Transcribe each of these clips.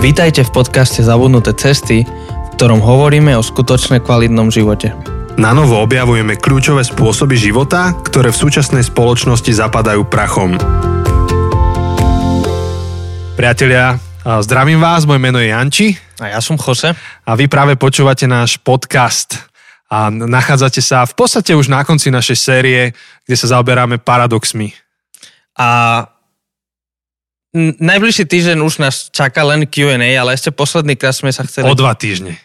Vítajte v podcaste Zabudnuté cesty, v ktorom hovoríme o skutočne kvalitnom živote. Na novo objavujeme kľúčové spôsoby života, ktoré v súčasnej spoločnosti zapadajú prachom. Priatelia, zdravím vás, moje meno je Janči. A ja som Jose. A vy práve počúvate náš podcast. A nachádzate sa v podstate už na konci našej série, kde sa zaoberáme paradoxmi. A Najbližší týždeň už nás čaká len Q&A, ale ešte posledný krát sme sa chceli... O dva týždne.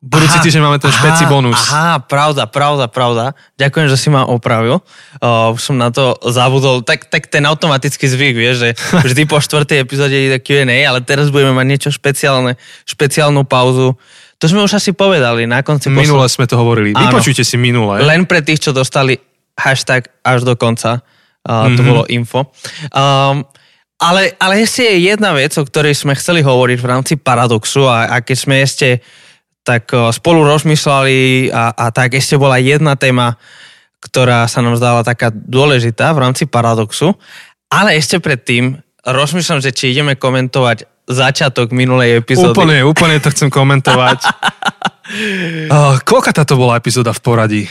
Budúci týždeň máme ten špeci bonus. Aha, pravda, pravda, pravda. Ďakujem, že si ma opravil. Uh, už som na to zabudol. Tak, tak ten automatický zvyk, vieš, že vždy po štvrtej epizóde ide Q&A, ale teraz budeme mať niečo špeciálne, špeciálnu pauzu. To sme už asi povedali na konci. Minule posled... sme to hovorili. Áno, Vypočujte si minule. Len pre tých, čo dostali hashtag až do konca. Uh, mm-hmm. To mhm. bolo info. Um, ale, ale ešte je jedna vec, o ktorej sme chceli hovoriť v rámci paradoxu a, a keď sme ešte tak spolu rozmýšľali a, a tak ešte bola jedna téma, ktorá sa nám zdala taká dôležitá v rámci paradoxu. Ale ešte predtým rozmýšľam, že či ideme komentovať začiatok minulej epizódy. Úplne, úplne to chcem komentovať. uh, koľka táto bola epizóda v poradí?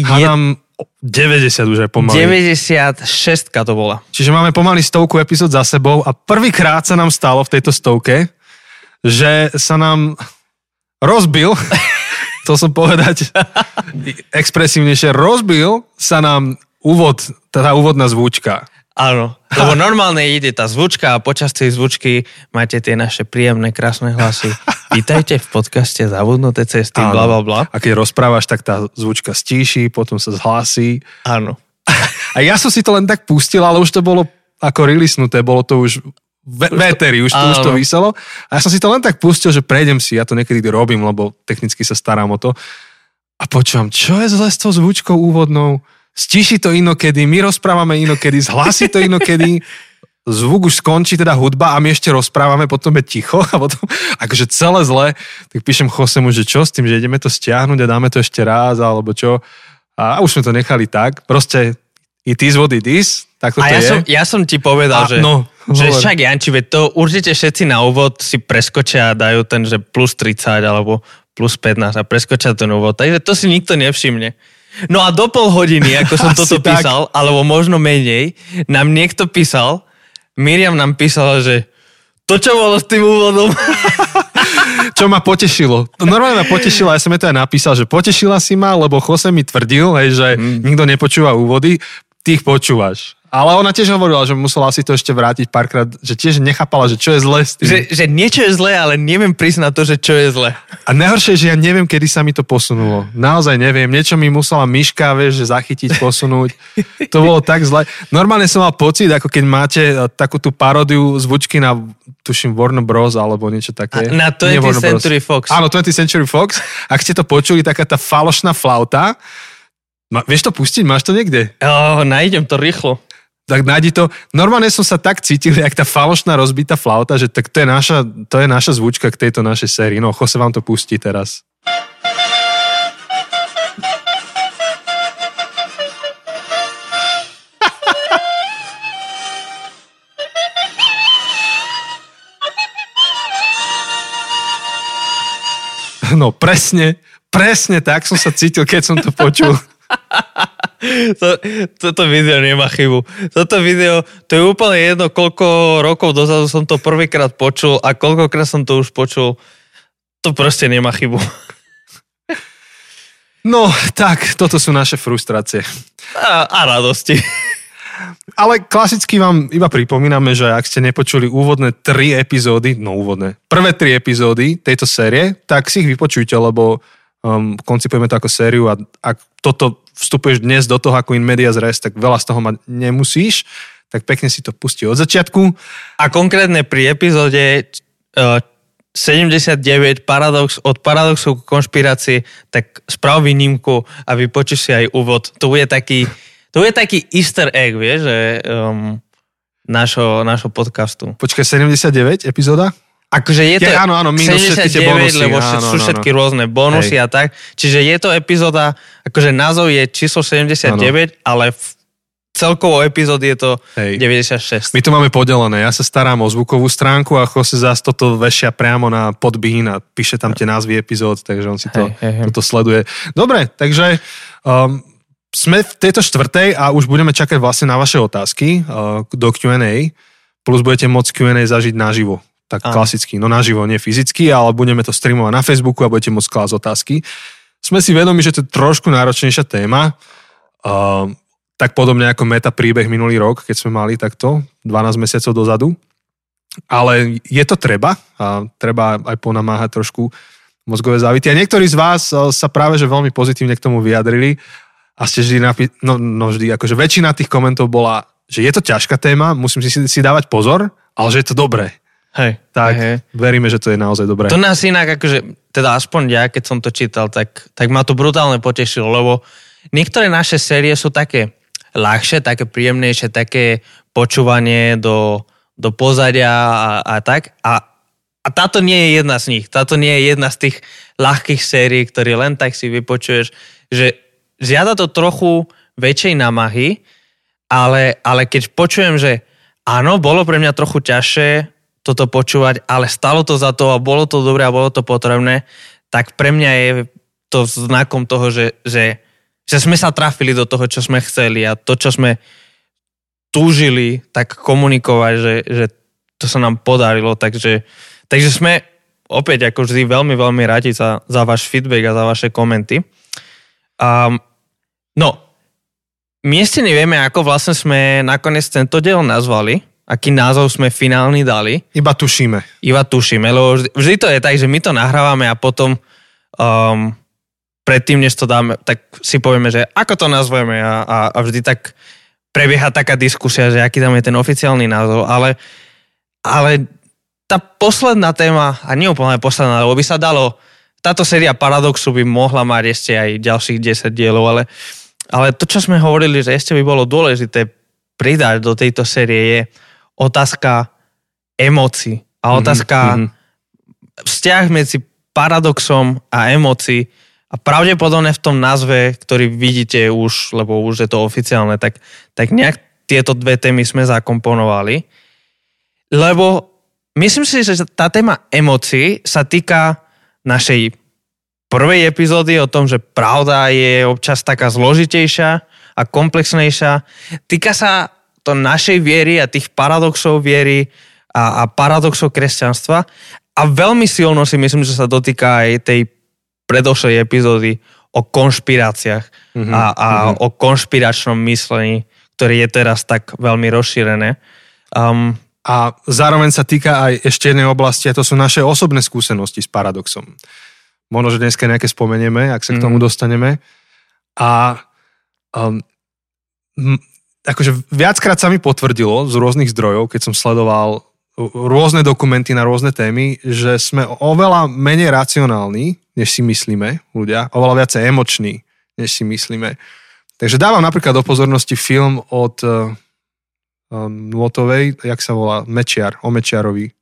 Hádam 90 už je pomaly. 96 to bola. Čiže máme pomaly stovku epizód za sebou a prvýkrát sa nám stalo v tejto stovke, že sa nám rozbil, to som povedať expresívnejšie, rozbil sa nám úvod, tá úvodná zvučka. Áno, lebo normálne ide tá zvučka a počas tej zvučky máte tie naše príjemné, krásne hlasy. Vítajte v podcaste Zabudnuté cesty, bla, bla, bla. A keď rozprávaš, tak tá zvučka stíši, potom sa zhlasí. Áno. A ja som si to len tak pustil, ale už to bolo ako rilisnuté, bolo to už véteri, už to, už to vyselo. A ja som si to len tak pustil, že prejdem si, ja to niekedy robím, lebo technicky sa starám o to. A počúvam, čo je zle s tou zvučkou úvodnou? Stíši to inokedy, my rozprávame inokedy, zhlasí to inokedy zvuk už skončí, teda hudba a my ešte rozprávame, potom je ticho a potom akože celé zle, tak píšem Chosemu, že čo s tým, že ideme to stiahnuť a dáme to ešte raz alebo čo. A už sme to nechali tak. Proste it is what it is, tak to ja je. Som, ja som ti povedal, a, že, no, že však Janči, to určite všetci na úvod si preskočia a dajú ten, že plus 30 alebo plus 15 a preskočia ten úvod. Takže to si nikto nevšimne. No a do pol hodiny, ako som toto tak. písal, alebo možno menej, nám niekto písal, Miriam nám písala, že to, čo bolo s tým úvodom. čo ma potešilo. Normálne ma potešilo, ja som jej to aj napísal, že potešila si ma, lebo Jose mi tvrdil, hej, že mm. nikto nepočúva úvody, ty ich počúvaš. Ale ona tiež hovorila, že musela si to ešte vrátiť párkrát, že tiež nechápala, že čo je zle s tým. Že, že niečo je zlé, ale neviem na to, že čo je zle. A najhoršie, že ja neviem, kedy sa mi to posunulo. Naozaj neviem. Niečo mi musela myška, vieš, že zachytiť, posunúť. To bolo tak zle. Normálne som mal pocit, ako keď máte eh, takú tú paródiu zvučky na, tuším, Warner Bros. alebo niečo také. A na 20th Century Fox. Áno, 20th Century Fox. Ak ste to počuli, taká tá falošná flauta, Ma, vieš to pustiť? Máš to niekde? Oh, nájdem to rýchlo tak nájdi to. Normálne som sa tak cítil, jak tá falošná rozbitá flauta, že tak to je naša, to je naša zvučka k tejto našej sérii. No, Jose vám to pustí teraz. No presne, presne tak som sa cítil, keď som to počul. To, toto video nemá chybu. Toto video, to je úplne jedno, koľko rokov dozadu som to prvýkrát počul a koľkokrát som to už počul. To proste nemá chybu. No, tak, toto sú naše frustrácie. A, a radosti. Ale klasicky vám iba pripomíname, že ak ste nepočuli úvodné tri epizódy, no úvodné, prvé tri epizódy tejto série, tak si ich vypočujte, lebo um, koncipujeme to ako sériu a ak toto vstupuješ dnes do toho ako in media res, tak veľa z toho mať nemusíš, tak pekne si to pustí od začiatku. A konkrétne pri epizóde uh, 79 paradox, od paradoxu k konšpirácii, tak sprav výnimku a vypočíš si aj úvod. To bude taký, to bude taký easter egg, vieš, že um, našo, našo podcastu. Počkaj, 79 epizóda? Akože je to ja, áno, áno, minus 79, bonusy, lebo áno, sú všetky áno. rôzne bonusy Hej. a tak. Čiže je to epizóda, akože názov je číslo 79, áno. ale v celkovo epizód je to Hej. 96. My to máme podelené. Ja sa starám o zvukovú stránku a Jose zás toto vešia priamo na podbín a píše tam tie názvy epizód, takže on si to, Hej, hej, hej. toto sleduje. Dobre, takže um, sme v tejto štvrtej a už budeme čakať vlastne na vaše otázky uh, do Q&A, plus budete môcť Q&A zažiť naživo. Tak Áno. klasicky, no naživo, nie fyzicky, ale budeme to streamovať na Facebooku a budete môcť klásť otázky. Sme si vedomi, že to je trošku náročnejšia téma, um, tak podobne ako meta príbeh minulý rok, keď sme mali takto 12 mesiacov dozadu. Ale je to treba a treba aj ponamáhať trošku mozgové závity. A niektorí z vás sa práve že veľmi pozitívne k tomu vyjadrili a ste vždy, napi- no, no vždy, akože väčšina tých komentov bola, že je to ťažká téma, musím si, si dávať pozor, ale že je to dobré. Hej, Tak hej, veríme, že to je naozaj dobré. To nás inak, akože, teda aspoň ja, keď som to čítal, tak, tak ma to brutálne potešilo, lebo niektoré naše série sú také ľahšie, také príjemnejšie, také počúvanie do, do pozadia a, a tak. A, a táto nie je jedna z nich. Táto nie je jedna z tých ľahkých sérií, ktoré len tak si vypočuješ, že žiada to trochu väčšej námahy, ale, ale keď počujem, že áno, bolo pre mňa trochu ťažšie toto počúvať, ale stalo to za to a bolo to dobré a bolo to potrebné, tak pre mňa je to znakom toho, že, že, že sme sa trafili do toho, čo sme chceli a to, čo sme túžili, tak komunikovať, že, že to sa nám podarilo, takže, takže sme opäť ako vždy veľmi, veľmi radi za, za váš feedback a za vaše komenty. Um, no, my ešte nevieme, ako vlastne sme nakoniec tento diel nazvali, aký názov sme finálny dali, Iba tušíme. iba tušíme, lebo vždy, vždy to je tak, že my to nahrávame a potom um, predtým, než to dáme, tak si povieme, že ako to nazveme a, a, a vždy tak prebieha taká diskusia, že aký tam je ten oficiálny názov, ale, ale tá posledná téma, a nie úplne posledná, lebo by sa dalo, táto séria Paradoxu by mohla mať ešte aj ďalších 10 dielov, ale, ale to, čo sme hovorili, že ešte by bolo dôležité pridať do tejto série je otázka emócií a otázka mhm. vzťah medzi paradoxom a emócií a pravdepodobne v tom názve, ktorý vidíte už, lebo už je to oficiálne, tak, tak nejak tieto dve témy sme zakomponovali. Lebo myslím si, že tá téma emócií sa týka našej prvej epizódy o tom, že pravda je občas taká zložitejšia a komplexnejšia. Týka sa to našej viery a tých paradoxov viery a, a paradoxov kresťanstva a veľmi silno si myslím, že sa dotýka aj tej predošlej epizódy o konšpiráciách Mhm, a, a o konšpiračnom myslení, ktoré je teraz tak veľmi rozšírené. Um, A zároveň sa týka aj ešte jednej oblasti a to sú naše osobné skúsenosti s paradoxom. Možno, že dneska nejaké spomenieme, ak sa k tomu Mhm. dostaneme. A um, akože viackrát sa mi potvrdilo z rôznych zdrojov, keď som sledoval rôzne dokumenty na rôzne témy, že sme oveľa menej racionálni, než si myslíme ľudia, oveľa viacej emoční, než si myslíme. Takže dávam napríklad do pozornosti film od uh, Nôtovej, jak sa volá, Mečiar, o Mečiarovi.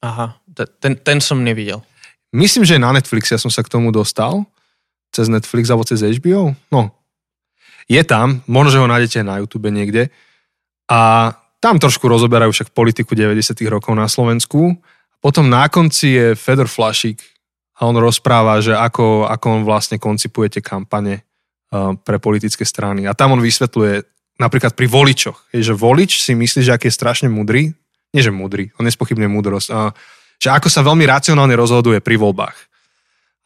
aha, te- ten, ten som nevidel. Myslím, že na Netflixe, ja som sa k tomu dostal. Cez Netflix alebo cez HBO. No, je tam, možno, že ho nájdete na YouTube niekde. A tam trošku rozoberajú však politiku 90 rokov na Slovensku. Potom na konci je Fedor Flašík a on rozpráva, že ako, ako on vlastne koncipuje tie kampane uh, pre politické strany. A tam on vysvetľuje napríklad pri voličoch, je, že volič si myslí, že aký je strašne mudrý, nie že mudrý, on nespochybne múdrosť, a že ako sa veľmi racionálne rozhoduje pri voľbách.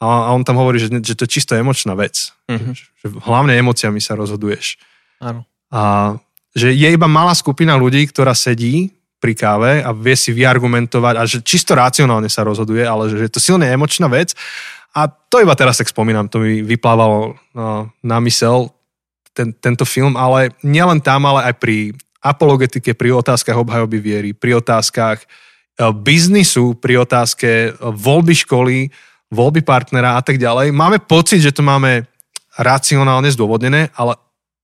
A a on tam hovorí, že, že to je čisto emočná vec. Mhm. Že hlavne emóciami sa rozhoduješ. Áno. A že je iba malá skupina ľudí, ktorá sedí pri káve a vie si vyargumentovať a že čisto racionálne sa rozhoduje, ale že je to silne emočná vec. A to iba teraz tak spomínam, to mi vyplávalo no, na mysel ten, tento film, ale nielen tam, ale aj pri apologetike, pri otázkach obhajoby viery, pri otázkach eh, biznisu, pri otázke eh, voľby školy, voľby partnera a tak ďalej. Máme pocit, že to máme racionálne zdôvodnené, ale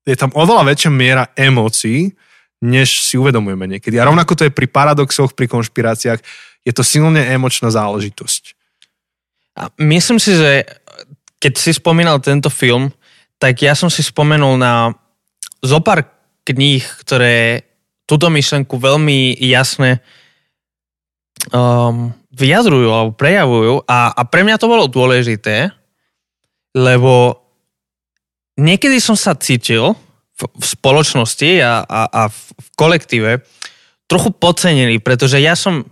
je tam oveľa väčšia miera emócií, než si uvedomujeme niekedy. A rovnako to je pri paradoxoch, pri konšpiráciách. Je to silne emočná záležitosť. A myslím si, že keď si spomínal tento film, tak ja som si spomenul na zopár kníh, ktoré túto myšlenku veľmi jasne um, vyjadrujú alebo prejavujú a, a pre mňa to bolo dôležité, lebo niekedy som sa cítil v, v spoločnosti a, a, a v, v kolektíve trochu podcenený, pretože ja som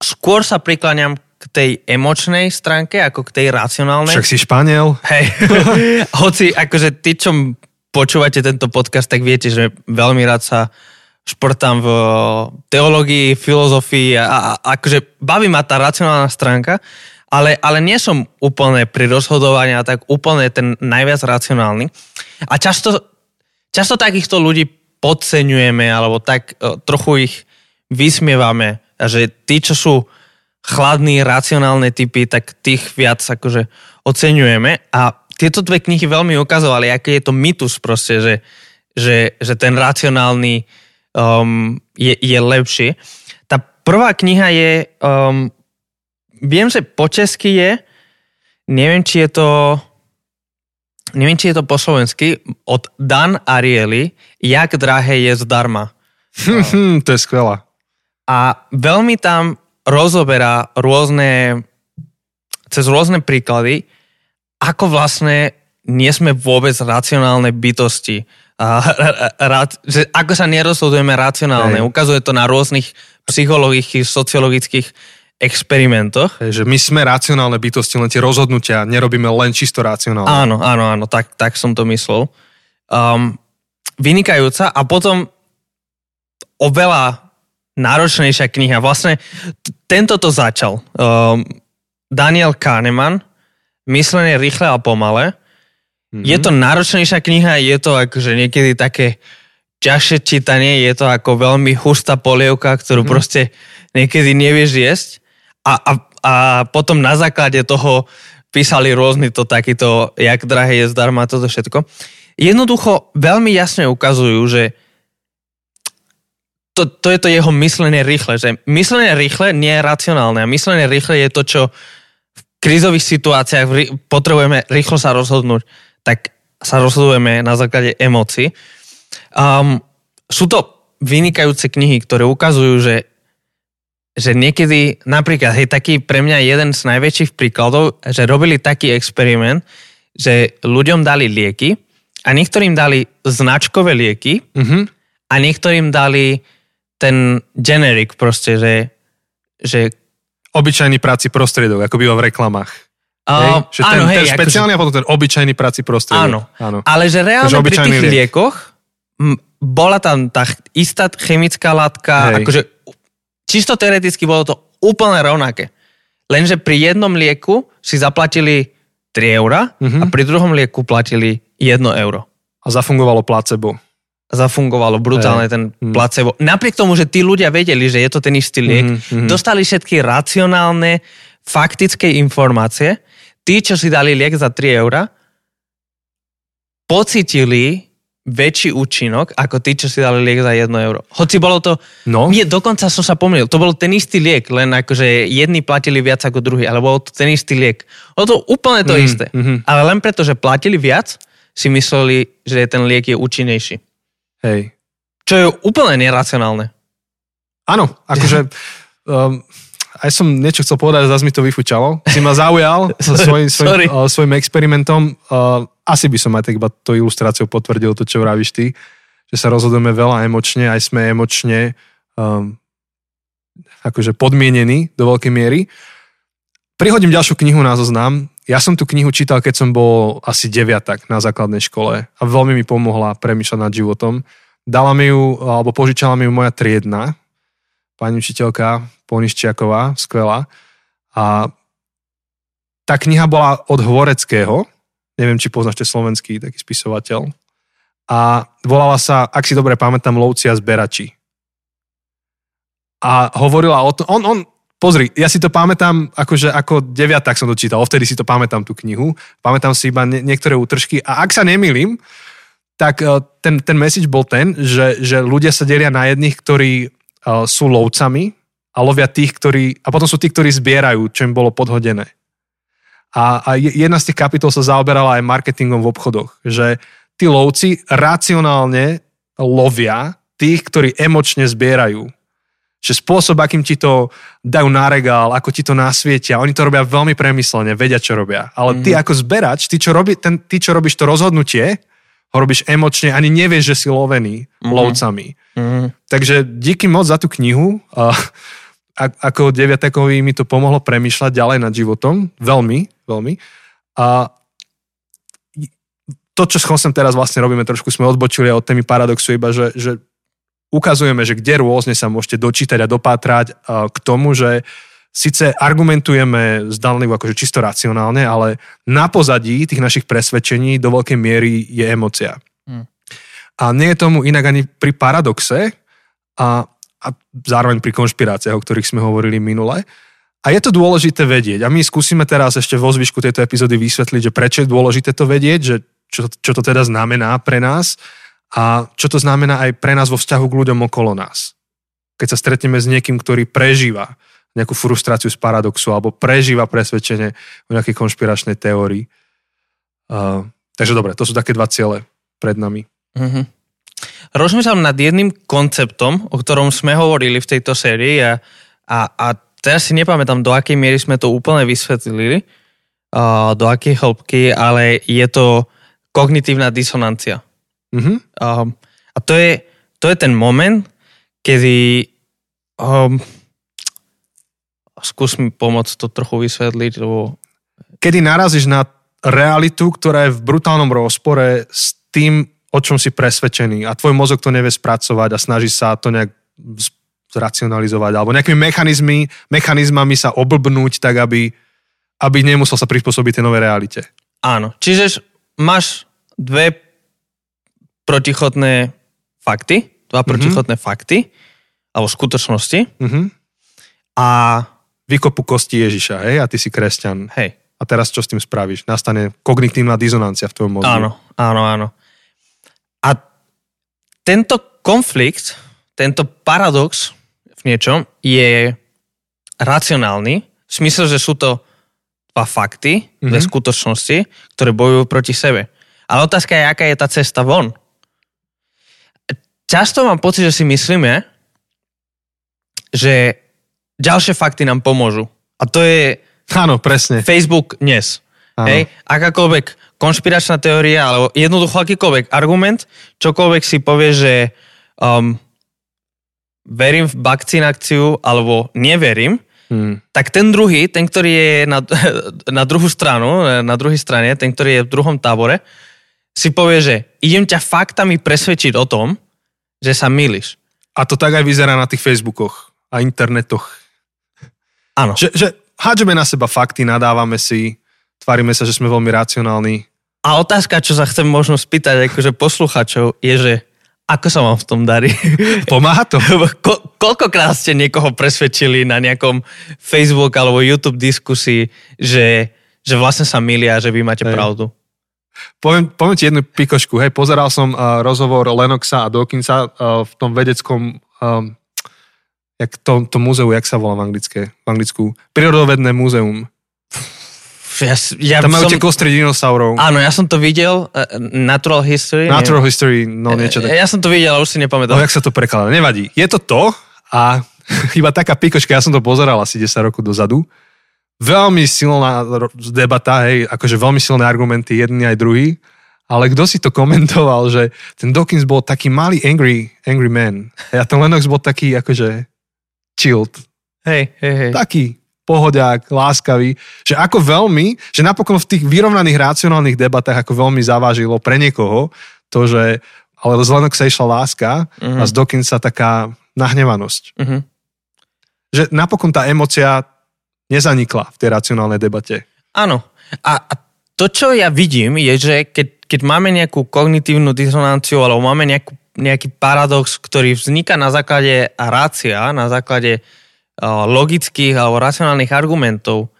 skôr sa prikláňam k tej emočnej stránke ako k tej racionálnej. Však si Španiel. Hej, hoci akože ty, čo počúvate tento podcast, tak viete, že veľmi rád sa športám v teológii, filozofii a, a akože baví ma tá racionálna stránka, ale, ale nie som úplne pri rozhodovaní a tak úplne ten najviac racionálny. A často, často takýchto ľudí podceňujeme alebo tak uh, trochu ich vysmievame, že tí, čo sú chladní, racionálne typy, tak tých viac akože oceňujeme a tieto dve knihy veľmi ukazovali, aký je to mytus proste, že, že, že ten racionálny um, je, je lepší. Tá prvá kniha je, um, viem, že po česky je, neviem, či je to, neviem, či je to po slovensky, od Dan Ariely, Jak drahé je zdarma. Um, to je skvelá. A veľmi tam rozoberá rôzne, cez rôzne príklady, ako vlastne nie sme vôbec racionálne bytosti a, že ako sa nerozhodujeme racionálne. Hej. Ukazuje to na rôznych psychologických, sociologických experimentoch. Hej, že my sme racionálne bytosti, len tie rozhodnutia nerobíme len čisto racionálne. Áno, áno, áno, tak, tak som to myslel. Um, vynikajúca a potom oveľa náročnejšia kniha. Vlastne tento to začal. Um, Daniel Kahneman, Myslenie rýchle a pomale Mm-hmm. Je to náročnejšia kniha, je to akože niekedy také ťažšie čítanie, je to ako veľmi hustá polievka, ktorú mm-hmm. proste niekedy nevieš jesť. A, a, a potom na základe toho písali rôzny to takýto, jak drahé je zdarma, toto všetko. Jednoducho veľmi jasne ukazujú, že to, to je to jeho myslenie rýchle, že myslenie rýchle nie je racionálne a myslenie rýchle je to, čo v krízových situáciách potrebujeme rýchlo sa rozhodnúť tak sa rozhodujeme na základe emócií. Um, sú to vynikajúce knihy, ktoré ukazujú, že, že niekedy, napríklad, hej, taký pre mňa jeden z najväčších príkladov, že robili taký experiment, že ľuďom dali lieky a niektorým dali značkové lieky mm-hmm. a niektorým dali ten generic proste, že, že obyčajný práci prostriedok, ako býva v reklamách. Hej? Že áno, ten, hej, ten špeciálny akože... a potom ten obyčajný prací prostriedok. Áno, áno. ale že reálne pri tých liek. liekoch m, bola tam tá istá chemická látka, hej. akože čisto teoreticky bolo to úplne rovnaké. Lenže pri jednom lieku si zaplatili 3 eurá uh-huh. a pri druhom lieku platili 1 euro. A zafungovalo placebo. Zafungovalo brutálne hey. ten mhm. placebo. Napriek tomu, že tí ľudia vedeli, že je to ten istý liek, uh-huh. dostali všetky racionálne, faktické informácie tí, čo si dali liek za 3 eurá, pocitili väčší účinok ako tí, čo si dali liek za 1 euro. Hoci bolo to... No. Nie, dokonca som sa pomýlil. To bol ten istý liek, len akože jedni platili viac ako druhý, ale bolo to ten istý liek. Bolo to úplne to mm, isté. Mm-hmm. Ale len preto, že platili viac, si mysleli, že ten liek je účinnejší. Hej. Čo je úplne neracionálne. Áno, akože... Um, aj som niečo chcel povedať, zase mi to vyfučalo. Si ma zaujal so svojím, svojím, uh, svojím experimentom. Uh, asi by som aj tak iba to ilustráciou potvrdil to, čo vravíš ty, že sa rozhodujeme veľa emočne, aj sme emočne um, akože podmienení do veľkej miery. Prihodím ďalšiu knihu na zoznam. Ja som tú knihu čítal, keď som bol asi deviatak na základnej škole a veľmi mi pomohla premýšľať nad životom. Dala mi ju, alebo požičala mi ju moja triedna, pani učiteľka Poniščiaková, skvelá. A tá kniha bola od Hvoreckého, neviem, či poznáš slovenský taký spisovateľ. A volala sa, ak si dobre pamätám, Lovci a zberači. A hovorila o tom, on, on, pozri, ja si to pamätám, akože ako deviatak som to čítal, vtedy si to pamätám tú knihu, pamätám si iba nie, niektoré útržky a ak sa nemýlim, tak e, ten, ten message bol ten, že, že ľudia sa delia na jedných, ktorí sú lovcami a lovia tých, ktorí... A potom sú tí, ktorí zbierajú, čo im bolo podhodené. A, a jedna z tých kapitol sa zaoberala aj marketingom v obchodoch, že tí lovci racionálne lovia tých, ktorí emočne zbierajú. Že spôsob, akým ti to dajú na regál, ako ti to nasvietia, oni to robia veľmi premyslene, vedia, čo robia. Ale ty Mhm. ako zberač, ty čo, robí, ten, ty, čo robíš to rozhodnutie, ho robíš emočne, ani nevieš, že si lovený Mhm. lovcami. Mm. Takže díky moc za tú knihu. A, ako deviatekovi mi to pomohlo premýšľať ďalej nad životom. Veľmi, veľmi. A to, čo sem teraz vlastne robíme, trošku sme odbočili od témy paradoxu, iba že, že ukazujeme, že kde rôzne sa môžete dočítať a dopátrať a, k tomu, že síce argumentujeme zdanlivo akože čisto racionálne, ale na pozadí tých našich presvedčení do veľkej miery je emocia. Hm. A nie je tomu inak ani pri paradoxe a, a zároveň pri konšpiráciách, o ktorých sme hovorili minule. A je to dôležité vedieť. A my skúsime teraz ešte vo zvyšku tejto epizódy vysvetliť, že prečo je dôležité to vedieť, že čo, čo to teda znamená pre nás a čo to znamená aj pre nás vo vzťahu k ľuďom okolo nás. Keď sa stretneme s niekým, ktorý prežíva nejakú frustráciu z paradoxu alebo prežíva presvedčenie o nejakej konšpiračnej teórii. Uh, takže dobre, to sú také dva ciele pred nami. Mm-hmm. Rozmýšľam nad jedným konceptom, o ktorom sme hovorili v tejto sérii a, a, a teraz si nepamätám, do akej miery sme to úplne vysvetlili, uh, do akej hĺbky, ale je to kognitívna disonancia. Uh-huh. Um, a to je, to je ten moment, kedy um, skús mi pomôcť to trochu vysvetliť, lebo Kedy narazíš na realitu, ktorá je v brutálnom rozpore s tým, o čom si presvedčený a tvoj mozog to nevie spracovať a snaží sa to nejak zracionalizovať alebo nejakými mechanizmy, mechanizmami sa oblbnúť tak, aby, aby nemusel sa prispôsobiť tej novej realite. áno. Čiže máš dve protichodné fakty, dva protichodné fakty, alebo skutočnosti Uh-huh. a Vykopu kosti Ježiša, hej, a ty si kresťan. hej, A teraz čo s tým spravíš? Nastane kognitívna dizonancia v tvojom mozgu. áno, áno, áno. A tento konflikt, tento paradox v niečom je racionálny, v smysle, že sú to dva fakty, mm-hmm. dve Mhm. skutočnosti, ktoré bojujú proti sebe. Ale otázka je, aká je tá cesta von. Často mám pocit, že si myslíme, že ďalšie fakty nám pomôžu. A to je Áno, presne. Facebook dnes. Áno. Hej, akákoľvek konšpiračná teória, alebo jednoducho akýkoľvek argument, čokoľvek si povie, že um, verím v vakcináciu alebo neverím, Hmm. tak ten druhý, ten, ktorý je na, na druhú stranu, na druhej strane, ten, ktorý je v druhom tábore, si povie, že idem ťa faktami presvedčiť o tom, že sa milíš. A to tak aj vyzerá na tých Facebookoch a internetoch. Áno. Že, že hádžeme na seba fakty, nadávame si, tvárime sa, že sme veľmi racionálni. A otázka, čo sa chcem možno spýtať akože posluchačov, je, že ako sa vám v tom darí? Pomáha to? Ko- koľkokrát ste niekoho presvedčili na nejakom Facebook alebo YouTube diskusii, že, že vlastne sa milia, že vy máte Hej. pravdu? Poviem, poviem ti jednu pikošku. Hej, pozeral som uh, rozhovor Lenoxa a Dawkinsa uh, v tom vedeckom um, jak to, to múzeu, jak sa volá v, anglické, v anglicku? Prírodovedné múzeum. Ja, ja Tam majú som, tie kostry dinosaurov. áno, ja som to videl, uh, Natural History. Natural history, no niečo neviem. také. Ja som to videl, ale už si No, nepamätám. jak sa to prekladá? Nevadí. Je to to a iba taká pikočka, ja som to pozeral asi 10 rokov dozadu. Veľmi silná debata, hej, akože veľmi silné argumenty, jedný aj druhý. Ale kto si to komentoval, že ten Dawkins bol taký malý angry, angry man. A ten Lennox bol taký akože chilled. Hej, hej, hej. Taký pohodiak, láskavý. Že ako veľmi, že napokon v tých vyrovnaných racionálnych debatách ako veľmi zavážilo pre niekoho to, že ale z Lennoxa išla láska a z Dawkinsa taká nahnevanosť. Mhm. Že napokon tá emocia nezanikla v tej racionálnej debate. Áno. A, a to, čo ja vidím, je, že keď, keď máme nejakú kognitívnu disonanciu alebo máme nejakú, nejaký paradox, ktorý vzniká na základe rácia, na základe uh, logických alebo racionálnych argumentov,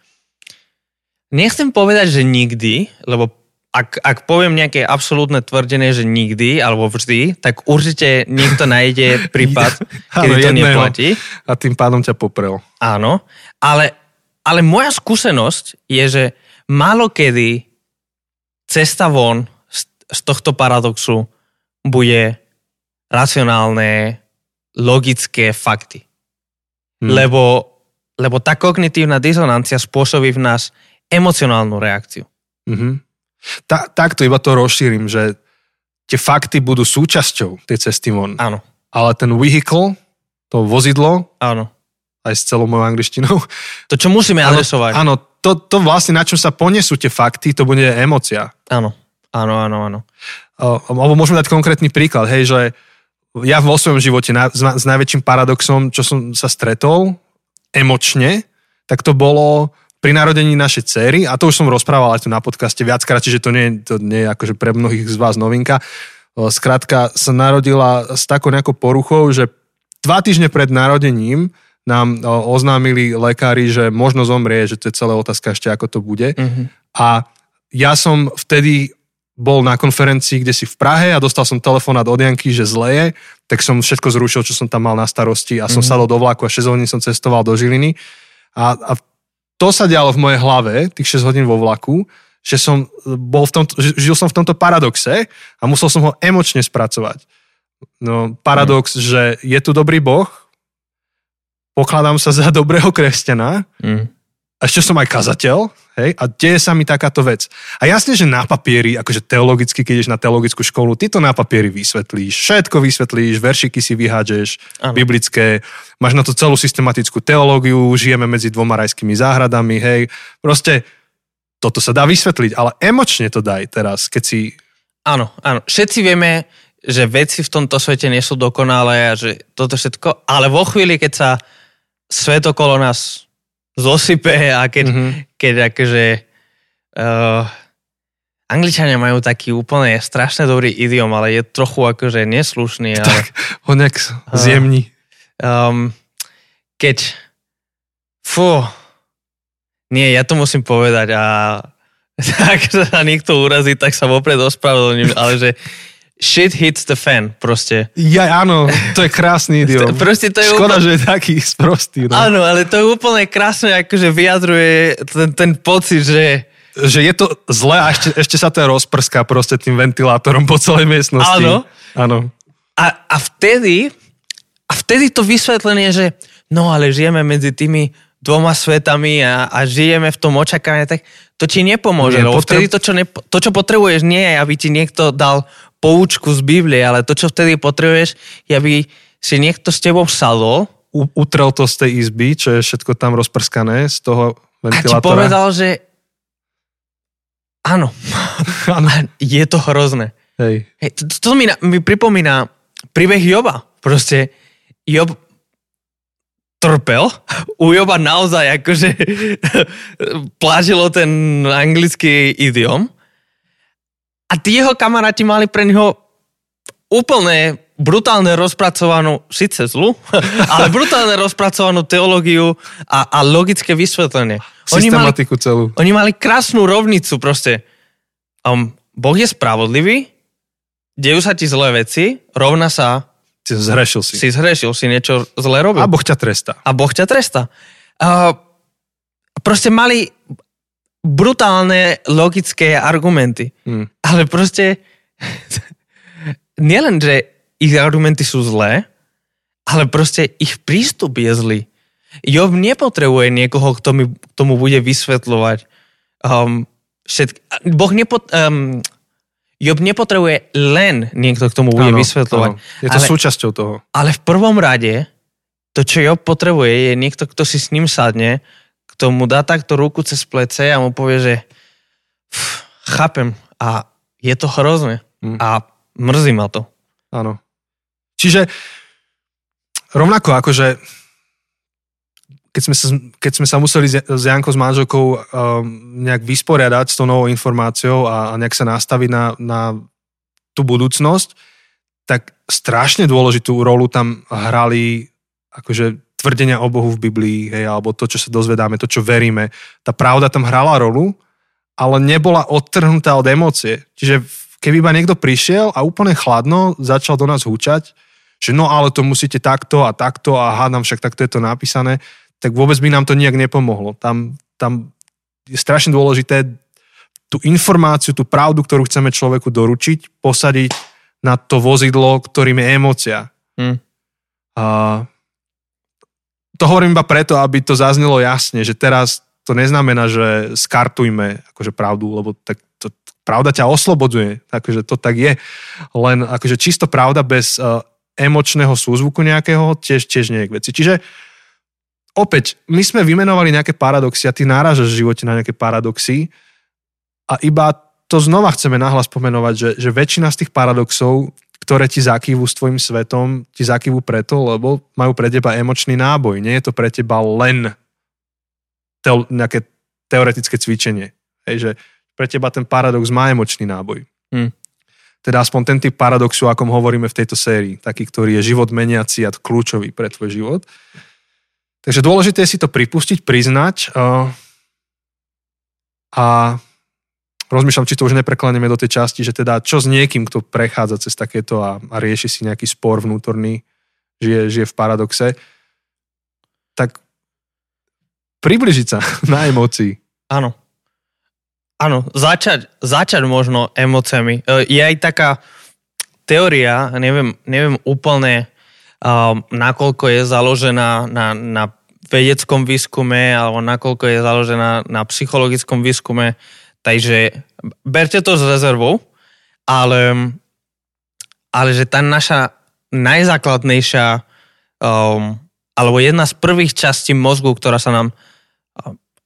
nechcem povedať, že nikdy, lebo ak, ak poviem nejaké absolútne tvrdenie, že nikdy alebo vždy, tak určite niekto nájde prípad, kedy to neplatí. A tým pádom ťa poprel. Áno, ale, ale moja skúsenosť je, že málo kedy cesta von z, z tohto paradoxu bude racionálne, logické fakty. Hm. Lebo, lebo tá kognitívna disonancia spôsobí v nás emocionálnu reakciu. Mhm. Ta, takto iba to rozšírim, že tie fakty budú súčasťou tej cesty von. Áno, Ale ten vehicle, to vozidlo, áno. aj s celou mojou angličtinou, To, čo musíme áno, adresovať. áno to, to vlastne na čom sa ponesú tie fakty, to bude emocia. Áno, áno, áno, áno. Alebo môžeme dať konkrétny príklad, hej, že ja vo svojom živote na, s, s najväčším paradoxom, čo som sa stretol emočne, tak to bolo pri narodení našej cery, a to už som rozprával aj tu na podcaste viackrát, čiže to nie, to nie je akože pre mnohých z vás novinka. Skrátka sa narodila s takou nejakou poruchou, že dva týždne pred narodením nám oznámili lekári, že možno zomrie, že to je celá otázka ešte, ako to bude. Mhm. A ja som vtedy bol na konferencii, kde si v Prahe a dostal som telefonát od Janky, že zle je, tak som všetko zrušil, čo som tam mal na starosti a som Mhm. sadol do vlaku a 6 hodín som cestoval do Žiliny. A, a to sa dialo v mojej hlave, tých 6 hodín vo vlaku, že som bol v tomto, žil som v tomto paradoxe a musel som ho emočne spracovať. No, paradox, že je tu dobrý Boh, pokladám sa za dobrého kresťana, Mm. A ešte som aj kazateľ, hej, a deje sa mi takáto vec. A jasne, že na papieri, akože teologicky, keď ideš na teologickú školu, ty to na papieri vysvetlíš, všetko vysvetlíš, veršiky si vyhádžeš, biblické, máš na to celú systematickú teológiu, žijeme medzi dvoma rajskými záhradami, hej, proste toto sa dá vysvetliť, ale emočne to daj teraz, keď si... Áno, áno. Všetci vieme, že veci v tomto svete nie sú dokonalé a že toto všetko, ale vo chvíli, keď sa svet okolo nás zosype a keď, Mhm. mm-hmm. keď akože uh, Angličania majú taký úplne strašne dobrý idiom, ale je trochu akože neslušný, ale Tak, ho nejak zjemni. um, keď fú, nie, ja to musím povedať a ak sa niekto urazí, tak sa vopred ospravedlním, ale že shit hits the fan, proste. Ja, áno, to je krásny idiom. Proste to je Škoda, úplne, že je taký sprostý. No. áno, ale to je úplne krásne, akože vyjadruje ten, ten pocit, že že je to zle a ešte, ešte sa to rozprská proste tým ventilátorom po celej miestnosti. Áno. Áno. a, a vtedy a vtedy to vysvetlenie, že no ale žijeme medzi tými dvoma svetami a, a žijeme v tom očakávaní, tak to ti nepomôže. Nie, lebo potreb- vtedy to čo, nepo, to, čo potrebuješ, nie je, aby ti niekto dal poučku z Biblie, ale to, čo vtedy potrebuješ, je, aby si niekto s tebou sadol U, utrel to z tej izby, čo je všetko tam rozprskané z toho a ti ventilátora. povedal, že áno, Áno. je to hrozné. Hej. Hej, to, to mi, mi pripomína príbeh Joba. Proste Job trpel. U Joba naozaj akože plážilo ten anglický idiom. A tí jeho kamaráti mali pre neho úplne brutálne rozpracovanú, síce zlu, ale brutálne rozpracovanú teológiu a, a logické vysvetlenie. Oni mali Systematiku celú. oni mali krásnu rovnicu proste. Um, boh je spravodlivý, dejú sa ti zlé veci, rovna sa Si zhrešil si. si zhrešil, si niečo zlé robil. A Boh ťa trestá. A Boh ťa trestá. Uh, proste mali brutálne logické argumenty. Hm. Ale proste nielen, že ich argumenty sú zlé, ale proste ich prístup je zlý. Job nepotrebuje niekoho, kto mi tomu bude vysvetľovať. Um, všetk... Boh nepot... Um, Job nepotrebuje len niekto, kto mu bude Áno, vysvetľovať. áno. Je to ale, súčasťou toho. ale v prvom rade to, čo Job potrebuje, je niekto, kto si s ním sadne, kto mu dá takto ruku cez plece a mu povie, že pff, chápem a je to hrozné Mm. a mrzí ma to. Áno. Čiže rovnako akože keď sme sa, keď sme sa museli s Jankou, s manželkou um, nejak vysporiadať s tou novou informáciou a, a nejak sa nastaviť na, na tú budúcnosť, tak strašne dôležitú rolu tam hrali akože tvrdenia o Bohu v Biblii, hej, alebo to, čo sa dozvedáme, to, čo veríme. Tá pravda tam hrala rolu, ale nebola odtrhnutá od emócie. Čiže keby iba niekto prišiel a úplne chladno začal do nás húčať, že no ale to musíte takto a takto a hádam však takto je to napísané, tak vôbec by nám to nejak nepomohlo. Tam, tam je strašne dôležité tú informáciu, tú pravdu, ktorú chceme človeku doručiť, posadiť na to vozidlo, ktorým je emócia. Hm. A to hovorím iba preto, aby to zaznelo jasne, že teraz to neznamená, že skartujme akože pravdu, lebo tak to, pravda ťa oslobodzuje, takže to tak je. Len akože čisto pravda bez uh, emočného súzvuku nejakého tiež, tiež nie je k veci. Čiže opäť, my sme vymenovali nejaké paradoxy a ty náražaš v živote na nejaké paradoxy a iba to znova chceme nahlas pomenovať, že, že väčšina z tých paradoxov, ktoré ti zakývu s tvojim svetom, ti zakývu preto, lebo majú pre teba emočný náboj. Nie je to pre teba len teo, nejaké teoretické cvičenie. Hej, že pre teba ten paradox má emočný náboj. Hm. Teda aspoň ten typ paradoxu, akom hovoríme v tejto sérii. Taký, ktorý je život meniaci a kľúčový pre tvoj život. Takže dôležité je si to pripustiť, priznať uh, a rozmýšľam, či to už nepreklaneme do tej časti, že teda čo s niekým, kto prechádza cez takéto a, a rieši si nejaký spor vnútorný, žije, žije v paradoxe, tak približiť sa na emócii. Áno. Áno, začať, začať možno emóciami. E, je aj taká teória, neviem, neviem úplne, um, nakoľko je založená na, na vedeckom výskume alebo nakoľko je založená na psychologickom výskume, takže berte to s rezervou, ale, ale že tá naša najzákladnejšia um, alebo jedna z prvých častí mozgu, ktorá sa nám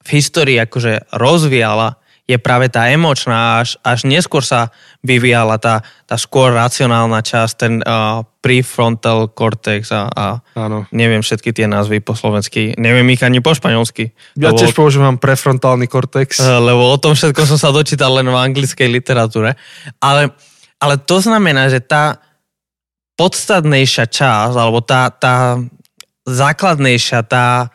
v histórii akože rozvíjala, je práve tá emočná, až, až neskôr sa vyvíjala tá, tá skôr racionálna časť, ten uh, prefrontal cortex a, a Áno. neviem všetky tie názvy po slovensky, neviem ich ani po španielsky. Ja lebo, tiež používam prefrontálny kortex. uh, lebo o tom všetko som sa dočítal len v anglickej literatúre. Ale, ale to znamená, že tá podstatnejšia časť, alebo tá, tá základnejšia, tá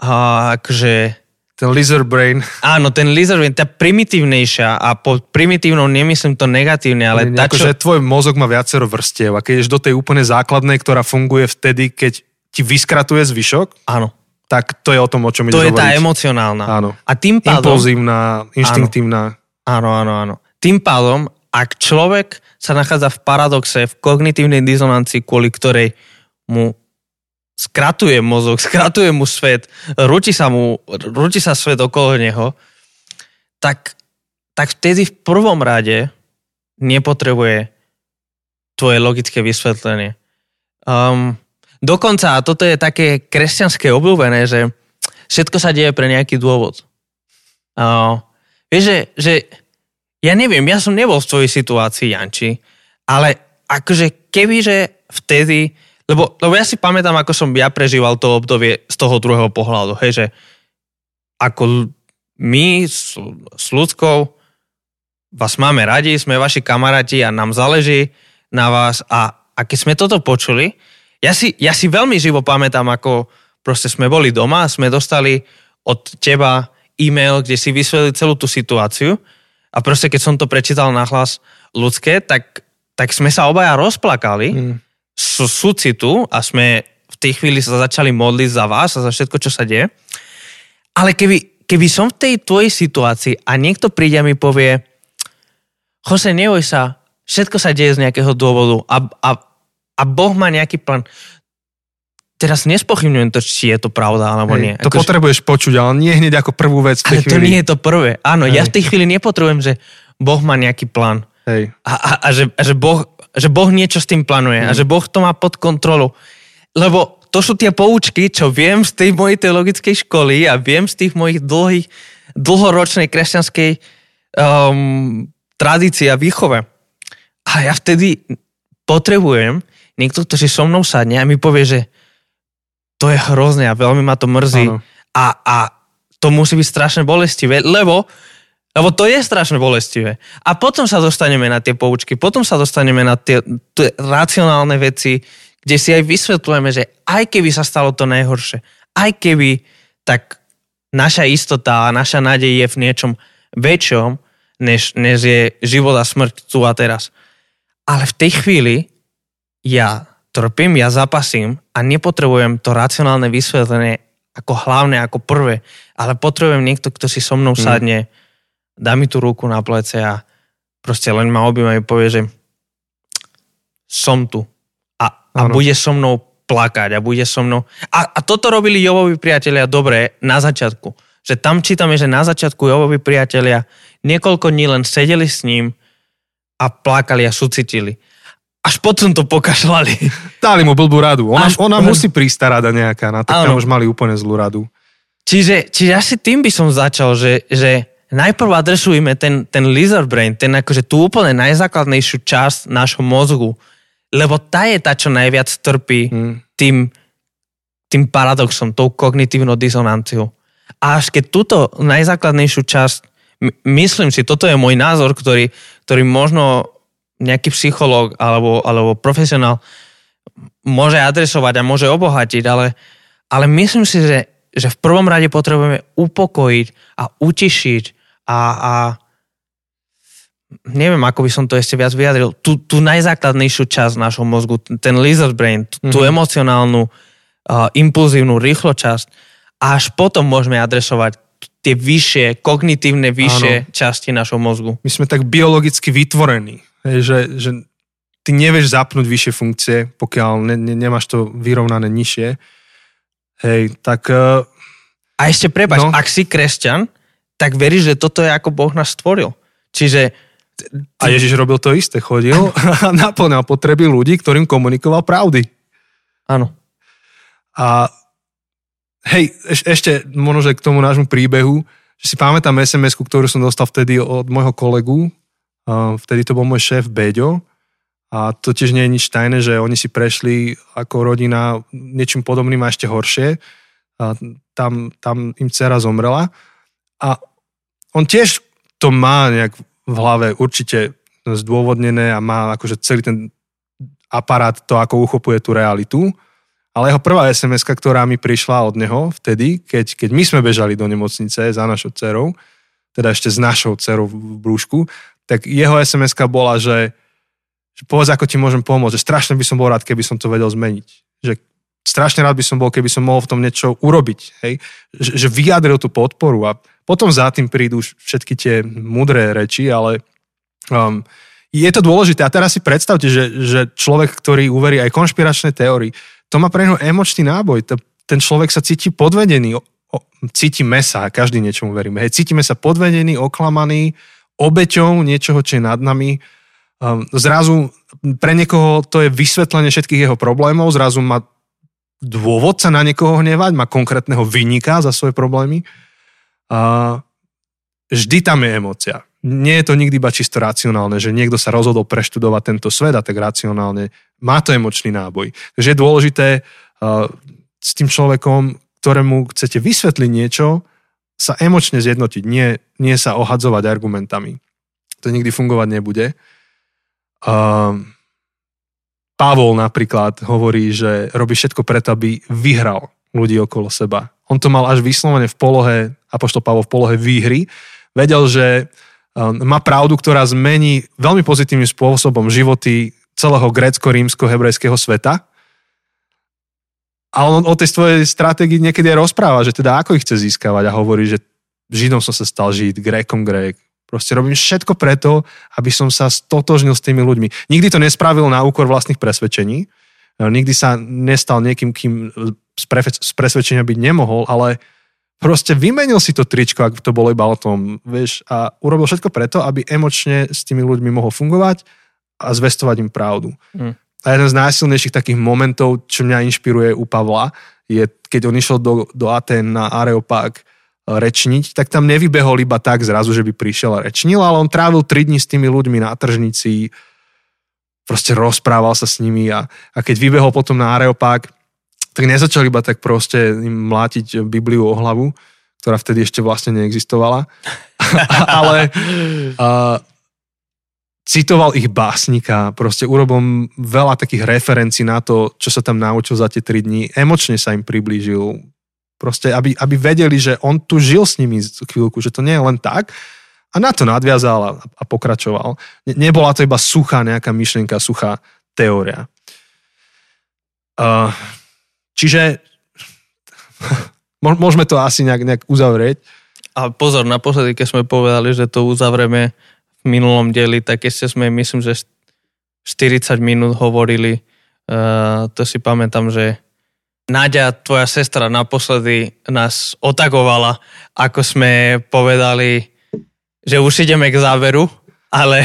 uh, akože Ten lizard brain. Áno, ten lizard brain, tá primitívnejšia a po primitívnou nemyslím to negatívne, ale Nie, tá, čo... že tvoj mozog má viacero vrstiev a keď ješ do tej úplne základnej, ktorá funguje vtedy, keď ti vyskratuje zvyšok, Áno, tak to je o tom, o čom to ideš je tá hovoriť. emocionálna. Áno. A tým pádom... Impulzívna, inštinktívna. Áno, áno, áno. Tým pádom, ak človek sa nachádza v paradoxe, v kognitívnej dizonancii, kvôli ktorej mu skratuje mozog, skratuje mu svet, rúti sa mu, rúti sa svet okolo neho, tak, tak vtedy v prvom rade nepotrebuje tvoje logické vysvetlenie. Um, dokonca, a toto je také kresťanské obľúbené, že všetko sa deje pre nejaký dôvod. Uh, vieš, že, že ja neviem, ja som nebol v tvojej situácii, Janči, ale akože kebyže vtedy lebo, lebo ja si pamätám, ako som ja prežíval to obdobie z toho druhého pohľadu, hej, že ako my s, s ľudskou vás máme radi, sme vaši kamaráti a nám záleží na vás a, a keď sme toto počuli, ja si, ja si veľmi živo pamätám, ako proste sme boli doma a sme dostali od teba e-mail, kde si vysvetlili celú tú situáciu a proste keď som to prečítal na hlas ľudské, tak, tak sme sa obaja rozplakali. Mm sú, súcitu a sme v tej chvíli sa začali modliť za vás a za všetko, čo sa deje. Ale keby, keby som v tej tvojej situácii a niekto príde a mi povie Jose, neboj sa, všetko sa deje z nejakého dôvodu a, a, a Boh má nejaký plán. Teraz nespochybňujem to, či je to pravda alebo Hej, nie. To Akože- potrebuješ počuť, ale nie hneď ako prvú vec v tej ale to chvíli. nie je to prvé. Áno, ja Hej. v tej chvíli nepotrebujem, že Boh má nejaký plán. Hej. A, a, a, že, a že, boh, že Boh niečo s tým plánuje a že Boh to má pod kontrolou. Lebo to sú tie poučky, čo viem z tej mojej teologickej školy a viem z tých mojich dlhých, dlhoročnej kresťanskej um, tradície a výchove. A ja vtedy potrebujem niekto, kto si so mnou sadne a mi povie, že to je hrozné a veľmi ma to mrzí. A, a to musí byť strašne bolestivé, lebo lebo to je strašne bolestivé. A potom sa dostaneme na tie poučky, potom sa dostaneme na tie, tie racionálne veci, kde si aj vysvetľujeme, že aj keby sa stalo to najhoršie, aj keby, tak naša istota a naša nádej je v niečom väčšom, než, než je život a smrť tu a teraz. Ale v tej chvíli ja trpím, ja zapasím a nepotrebujem to racionálne vysvetlenie ako hlavné, ako prvé, ale potrebujem niekto, kto si so mnou sadne, dá mi tú ruku na plece a proste len ma objíma a povie, že som tu a, a bude so mnou plakať a bude so mnou... A, a toto robili Jovovi priatelia dobre na začiatku. Že tam čítame, že na začiatku Jovovi priatelia niekoľko dní len sedeli s ním a plakali a sucitili. Až potom to pokašľali. Dali mu blbú radu. Ona, Až- ona musí prísť tá rada nejaká, na tam Áno. už mali úplne zlú radu. Čiže, čiže asi tým by som začal, že, že najprv adresujeme ten, ten lizard brain, ten akože tú úplne najzákladnejšiu časť nášho mozgu, lebo tá je tá, čo najviac trpí Hm. tým, tým paradoxom, tou kognitívnou disonanciou. A až keď túto najzákladnejšiu časť, my- myslím si, toto je môj názor, ktorý, ktorý možno nejaký psychológ alebo, alebo profesionál môže adresovať a môže obohatiť, ale, ale myslím si, že, že v prvom rade potrebujeme upokojiť a utišiť a, a neviem, ako by som to ešte viac vyjadril, tú, tú najzákladnejšiu časť nášho mozgu, ten lizard brain, tú, tú Mhm. emocionálnu, uh, impulzívnu, rýchlo časť a až potom môžeme adresovať tie vyššie, kognitívne vyššie časti našho mozgu. My sme tak biologicky vytvorení, že, že ty nevieš zapnúť vyššie funkcie, pokiaľ ne, ne, nemáš to vyrovnané nižšie. Hej, tak uh, A ešte prepač, no. ak si kresťan, tak veríš, že toto je ako Boh nás stvoril. Čiže a Ježiš robil to isté, chodil a naplňal potreby ľudí, ktorým komunikoval pravdy. áno, A hej, eš, ešte možno, že k tomu nášmu príbehu, že si pamätám sms ktorú som dostal vtedy od môjho kolegu, vtedy to bol môj šéf Beďo, a to tiež nie je nič tajné, že oni si prešli ako rodina niečím podobným a ešte horšie. A tam, tam im dcera zomrela. A on tiež to má nejak v hlave určite zdôvodnené a má akože celý ten aparát to, ako uchopuje tú realitu. Ale jeho prvá sms ktorá mi prišla od neho vtedy, keď, keď my sme bežali do nemocnice za našou dcerou, teda ešte s našou dcerou v brúšku, tak jeho sms bola, že, že povedz, ako ti môžem pomôcť, že strašne by som bol rád, keby som to vedel zmeniť. Že strašne rád by som bol, keby som mohol v tom niečo urobiť. Hej? Že, že vyjadril tú podporu a potom za tým prídu všetky tie mudré reči, ale um, je to dôležité. A teraz si predstavte, že, že človek, ktorý uverí aj konšpiračné teórii, to má pre neho emočný náboj. Ten človek sa cíti podvedený, cítime sa, každý niečomu veríme, hej, cítime sa podvedený, oklamaný, obeťou niečoho, čo je nad nami. Um, zrazu pre niekoho to je vysvetlenie všetkých jeho problémov, zrazu má dôvod sa na niekoho hnevať, má konkrétneho vynika za svoje problémy. A vždy tam je emócia. Nie je to nikdy iba čisto racionálne, že niekto sa rozhodol preštudovať tento svet a tak racionálne. Má to emočný náboj. Takže je dôležité uh, s tým človekom, ktorému chcete vysvetliť niečo, sa emočne zjednotiť, nie, nie sa ohadzovať argumentami. To nikdy fungovať nebude. Uh, Pavol napríklad hovorí, že robí všetko preto, aby vyhral ľudí okolo seba. On to mal až vyslovene v polohe, apoštol Pavol v polohe výhry. Vedel, že um, má pravdu, ktorá zmení veľmi pozitívnym spôsobom životy celého grécko-rímsko-hebrejského sveta. A on o tej svojej stratégii niekedy aj rozpráva, že teda ako ich chce získavať a hovorí, že Židom som sa stal Žid, Grékom Grék. Proste robím všetko preto, aby som sa stotožnil s tými ľuďmi. Nikdy to nespravil na úkor vlastných presvedčení. Nikdy sa nestal niekým, kým z presvedčenia byť nemohol, ale proste vymenil si to tričko, ak to bolo iba o tom, vieš, a urobil všetko preto, aby emočne s tými ľuďmi mohol fungovať a zvestovať im pravdu. Mm. A jeden z najsilnejších takých momentov, čo mňa inšpiruje u Pavla, je, keď on išiel do, do Aten na Areopag rečniť, tak tam nevybehol iba tak zrazu, že by prišiel a rečnil, ale on trávil 3 dní s tými ľuďmi na tržnici, proste rozprával sa s nimi a, a keď vybehol potom na Areopag, tak nezačal iba tak proste im mlátiť Bibliu o hlavu, ktorá vtedy ešte vlastne neexistovala, ale uh, citoval ich básnika, proste urobil veľa takých referencií na to, čo sa tam naučil za tie tri dní. Emočne sa im priblížil. Proste, aby, aby vedeli, že on tu žil s nimi chvíľku, že to nie je len tak. A na to nadviazal a, a pokračoval. Ne, nebola to iba suchá nejaká myšlienka, suchá teória. Uh, čiže Môžeme to asi nejak, nejak uzavrieť. A pozor, naposledy, keď sme povedali, že to uzavrieme v minulom dieli, tak ešte sme, myslím, že 40 minút hovorili. Uh, to si pamätám, že Náďa, tvoja sestra, naposledy nás otagovala, ako sme povedali, že už ideme k záveru, ale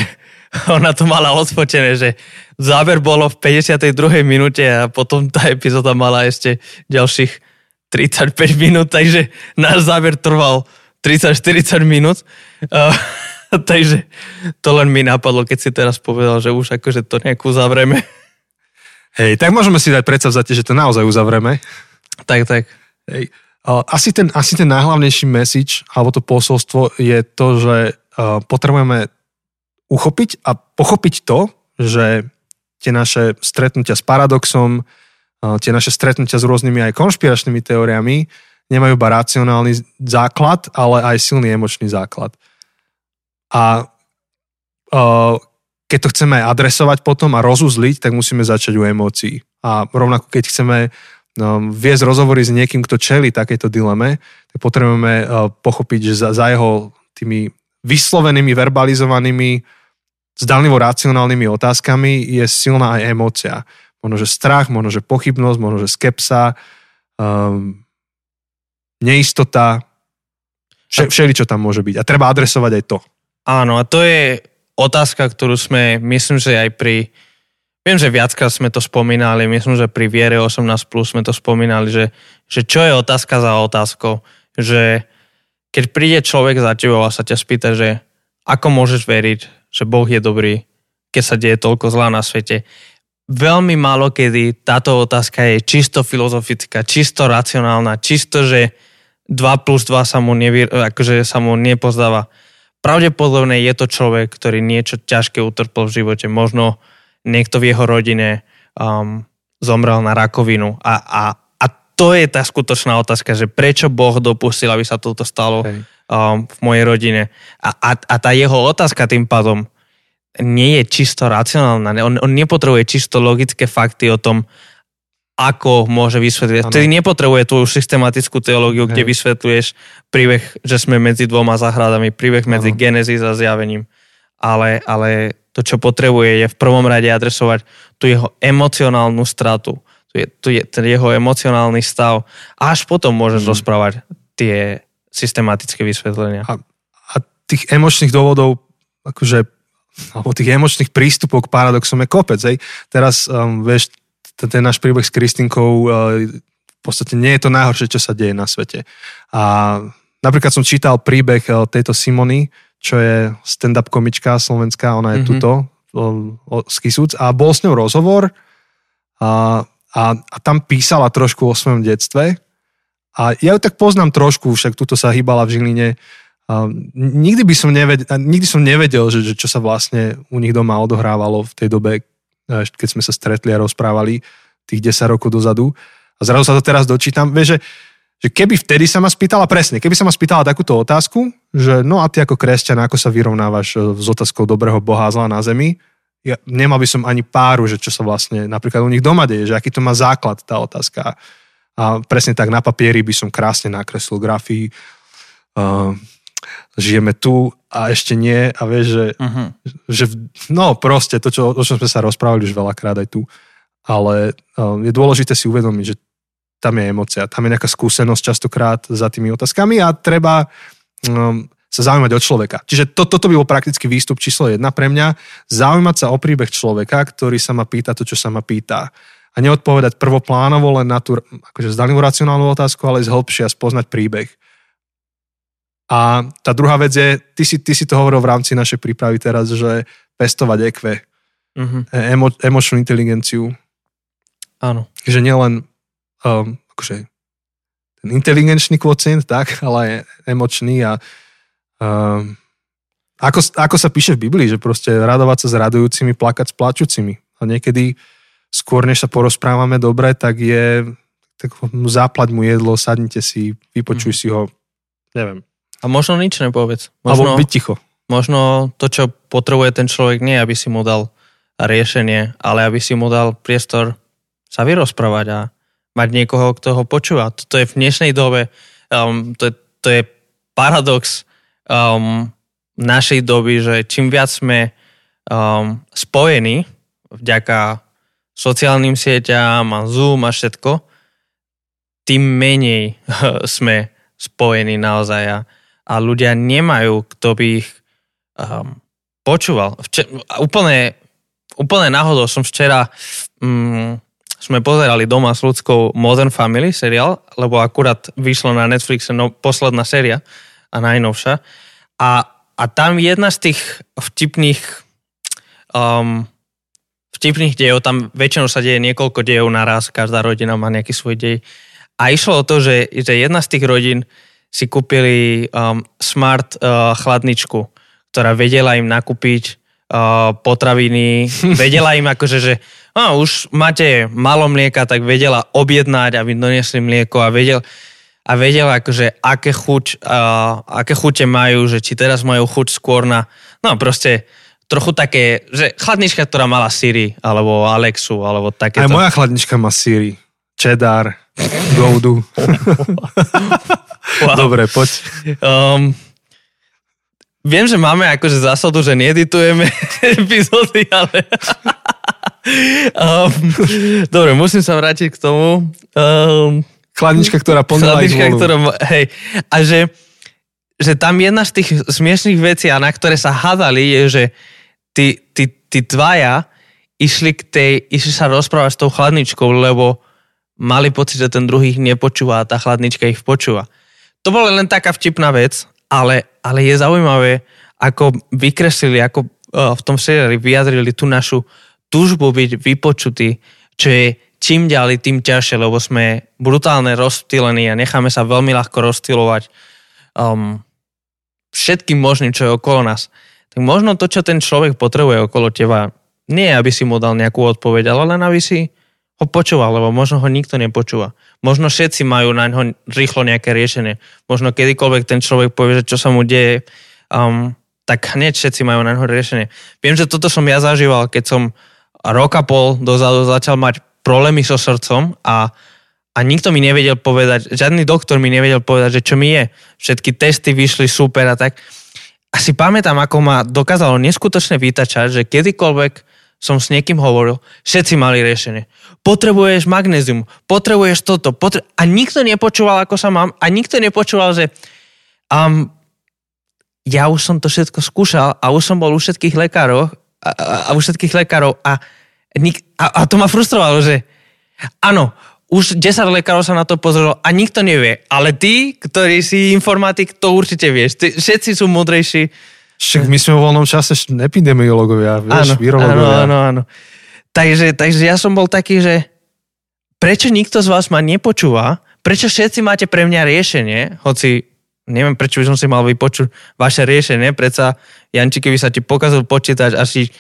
ona to mala odfotené, že záver bolo v 52. minúte a potom tá epizóda mala ešte ďalších 35 minút, takže náš záver trval 30-40 minút. Uh, takže to len mi napadlo, keď si teraz povedal, že už akože to nejak uzavreme. Hej, tak môžeme si dať predstavzate, že to naozaj uzavrieme. Tak, tak. Hej. Asi ten, asi ten najhlavnejší message, alebo to posolstvo je to, že potrebujeme uchopiť a pochopiť to, že tie naše stretnutia s paradoxom, tie naše stretnutia s rôznymi aj konšpiračnými teóriami nemajú iba racionálny základ, ale aj silný emočný základ. A keď to chceme adresovať potom a rozuzliť, tak musíme začať u emócií. A rovnako keď chceme no, viesť rozhovory s niekým, kto čeli takéto dileme, tak potrebujeme pochopiť, že za, za jeho tými vyslovenými, verbalizovanými, zdanlivo racionálnymi otázkami je silná aj emócia. Možno, že strach, možno, že pochybnosť, možno, že skepsa, um, neistota, vše, všeli, čo tam môže byť. A treba adresovať aj to. Áno, a to je otázka, ktorú sme, myslím, že aj pri, viem, že viackrát sme to spomínali, myslím, že pri Viere 18 plus sme to spomínali, že, že čo je otázka za otázkou, že keď príde človek za tebou a sa ťa spýta, že ako môžeš veriť, že Boh je dobrý, keď sa deje toľko zla na svete, veľmi málo kedy táto otázka je čisto filozofická, čisto racionálna, čisto, že 2 plus 2 sa mu, nevy, akože sa mu nepozdáva pravdepodobne je to človek, ktorý niečo ťažké utrpel v živote. Možno niekto v jeho rodine um, zomrel na rakovinu. A, a to je tá skutočná otázka, že prečo Boh dopustil, aby sa toto stalo um, v mojej rodine. A, a, a tá jeho otázka tým pádom nie je čisto racionálna. On, on nepotrebuje čisto logické fakty o tom, ako môže vysvetliť. Vtedy nepotrebuje tú systematickú teológiu, kde vysvetľuješ príbeh, že sme medzi dvoma záhradami, príbeh medzi ano. Genesis a zjavením. Ale, ale to, čo potrebuje, je v prvom rade adresovať tú jeho emocionálnu stratu, tu je, tu je ten jeho emocionálny stav až potom môžeš hmm. rozprávať tie systematické vysvetlenia. A, a tých emočných dôvodov, akože, alebo tých emočných prístupov k paradoxom je kopec. Hej. Teraz, um, vieš, ten, náš príbeh s Kristinkou eh, v podstate nie je to najhoršie, čo sa deje na svete. A napríklad som čítal príbeh eh, tejto Simony, čo je stand-up komička slovenská, ona je mm-hmm. tuto z Kisúc a bol s ňou rozhovor a, a, a tam písala trošku o svojom detstve a ja ju tak poznám trošku, však tuto sa hýbala v Žiline. A nikdy by som nevedel, nikdy som nevedel, že, že čo sa vlastne u nich doma odohrávalo v tej dobe, keď sme sa stretli a rozprávali tých 10 rokov dozadu. A zrazu sa to teraz dočítam. Vieš, že, že keby vtedy sa ma spýtala, presne, keby sa ma spýtala takúto otázku, že no a ty ako kresťan, ako sa vyrovnávaš e, s otázkou dobrého Boha zla na zemi, ja nemal by som ani páru, že čo sa vlastne napríklad u nich doma deje, že aký to má základ tá otázka. A presne tak na papieri by som krásne nakreslil grafii, uh, žijeme tu a ešte nie a vieš, že, uh-huh. že no proste to, čo, o čom sme sa rozprávali už veľakrát aj tu, ale um, je dôležité si uvedomiť, že tam je emocia, tam je nejaká skúsenosť častokrát za tými otázkami a treba um, sa zaujímať o človeka. Čiže to, toto by bol prakticky výstup číslo jedna pre mňa. Zaujímať sa o príbeh človeka, ktorý sa ma pýta to, čo sa ma pýta. A neodpovedať prvoplánovo len na tú akože zdanlivú racionálnu otázku, ale z hĺbšia spoznať príbeh. A tá druhá vec je, ty si, ty si to hovoril v rámci našej prípravy teraz, že pestovať EQ, uh-huh. emo, emočnú inteligenciu. Áno. Že nielen um, akože ten inteligenčný kvocient, tak, ale aj emočný a um, ako, ako sa píše v Biblii, že proste radovať sa s radujúcimi, plakať s plačúcimi. A niekedy skôr, než sa porozprávame dobre, tak je tak záplať mu jedlo, sadnite si, vypočuj uh-huh. si ho, neviem, a možno nič nepovedz. Možno, Alebo byť ticho. Možno to, čo potrebuje ten človek, nie aby si mu dal riešenie, ale aby si mu dal priestor sa vyrozprávať a mať niekoho, kto ho počúva. To je v dnešnej dobe, um, to, je, to je paradox um, našej doby, že čím viac sme um, spojení vďaka sociálnym sieťam a Zoom a všetko, tým menej sme spojení naozaj a, a ľudia nemajú, kto by ich um, počúval. Vče- úplne, úplne náhodou som včera um, sme pozerali doma s ľudskou Modern Family seriál, lebo akurát vyšlo na Netflixe no, posledná séria a najnovšia. A, a tam jedna z tých vtipných um, vtipných dejov, tam väčšinou sa deje niekoľko dejov naraz, každá rodina má nejaký svoj dej. A išlo o to, že, že jedna z tých rodín si kúpili um, smart uh, chladničku, ktorá vedela im nakúpiť uh, potraviny, vedela im akože, že no, už máte malo mlieka, tak vedela objednať, aby donesli mlieko a vedel, a vedela akože aké, chuť, uh, aké chute majú, že či teraz majú chuť skôr na, no proste trochu také, že chladnička, ktorá mala Siri, alebo Alexu, alebo takéto. Aj moja chladnička má Siri. Cheddar, Goudu. wow. Dobre, poď. Um, viem, že máme akože zásadu, že needitujeme epizódy, ale... um, dobre, musím sa vrátiť k tomu. Um, chladnička, ktorá ponela Chladnička, ktorá... Hej, a že, že tam jedna z tých smiešných vecí, a na ktoré sa hádali, je, že tí, tí, tí dvaja išli, k tej, išli sa rozprávať s tou chladničkou, lebo mali pocit, že ten druhý ich nepočúva a tá chladnička ich počúva. To bola len taká vtipná vec, ale, ale je zaujímavé, ako vykreslili, ako uh, v tom seriáli vyjadrili tú našu túžbu byť vypočutí, čo je čím ďalej, tým ťažšie, lebo sme brutálne rozptýlení a necháme sa veľmi ľahko rozptýlovať um, všetkým možným, čo je okolo nás tak možno to, čo ten človek potrebuje okolo teba, nie aby si mu dal nejakú odpoveď, ale len aby si ho počúval, lebo možno ho nikto nepočúva. Možno všetci majú na ňo rýchlo nejaké riešenie. Možno kedykoľvek ten človek povie, že čo sa mu deje, um, tak hneď všetci majú na ňo riešenie. Viem, že toto som ja zažíval, keď som rok a pol dozadu začal mať problémy so srdcom a, a nikto mi nevedel povedať, žiadny doktor mi nevedel povedať, že čo mi je. Všetky testy vyšli super a tak a si pamätám, ako ma dokázalo neskutočne vytačať, že kedykoľvek som s niekým hovoril, všetci mali riešenie. Potrebuješ magnézium, potrebuješ toto, potre- a nikto nepočúval, ako sa mám, a nikto nepočúval, že um, ja už som to všetko skúšal a už som bol u všetkých lekárov a, a, a u všetkých lekárov a, a, a to ma frustrovalo, že áno, už 10 lekárov sa na to pozrelo a nikto nevie. Ale ty, ktorý si informatik, to určite vieš. Ty, všetci sú múdrejší. Však my sme vo voľnom čase epidemiológovia, vieš, áno, virológovia. Áno, áno, áno. Takže, takže ja som bol taký, že prečo nikto z vás ma nepočúva? Prečo všetci máte pre mňa riešenie? Hoci neviem, prečo by som si mal vypočuť vaše riešenie. Predsa, Janči, keby sa ti pokazil počítač, asi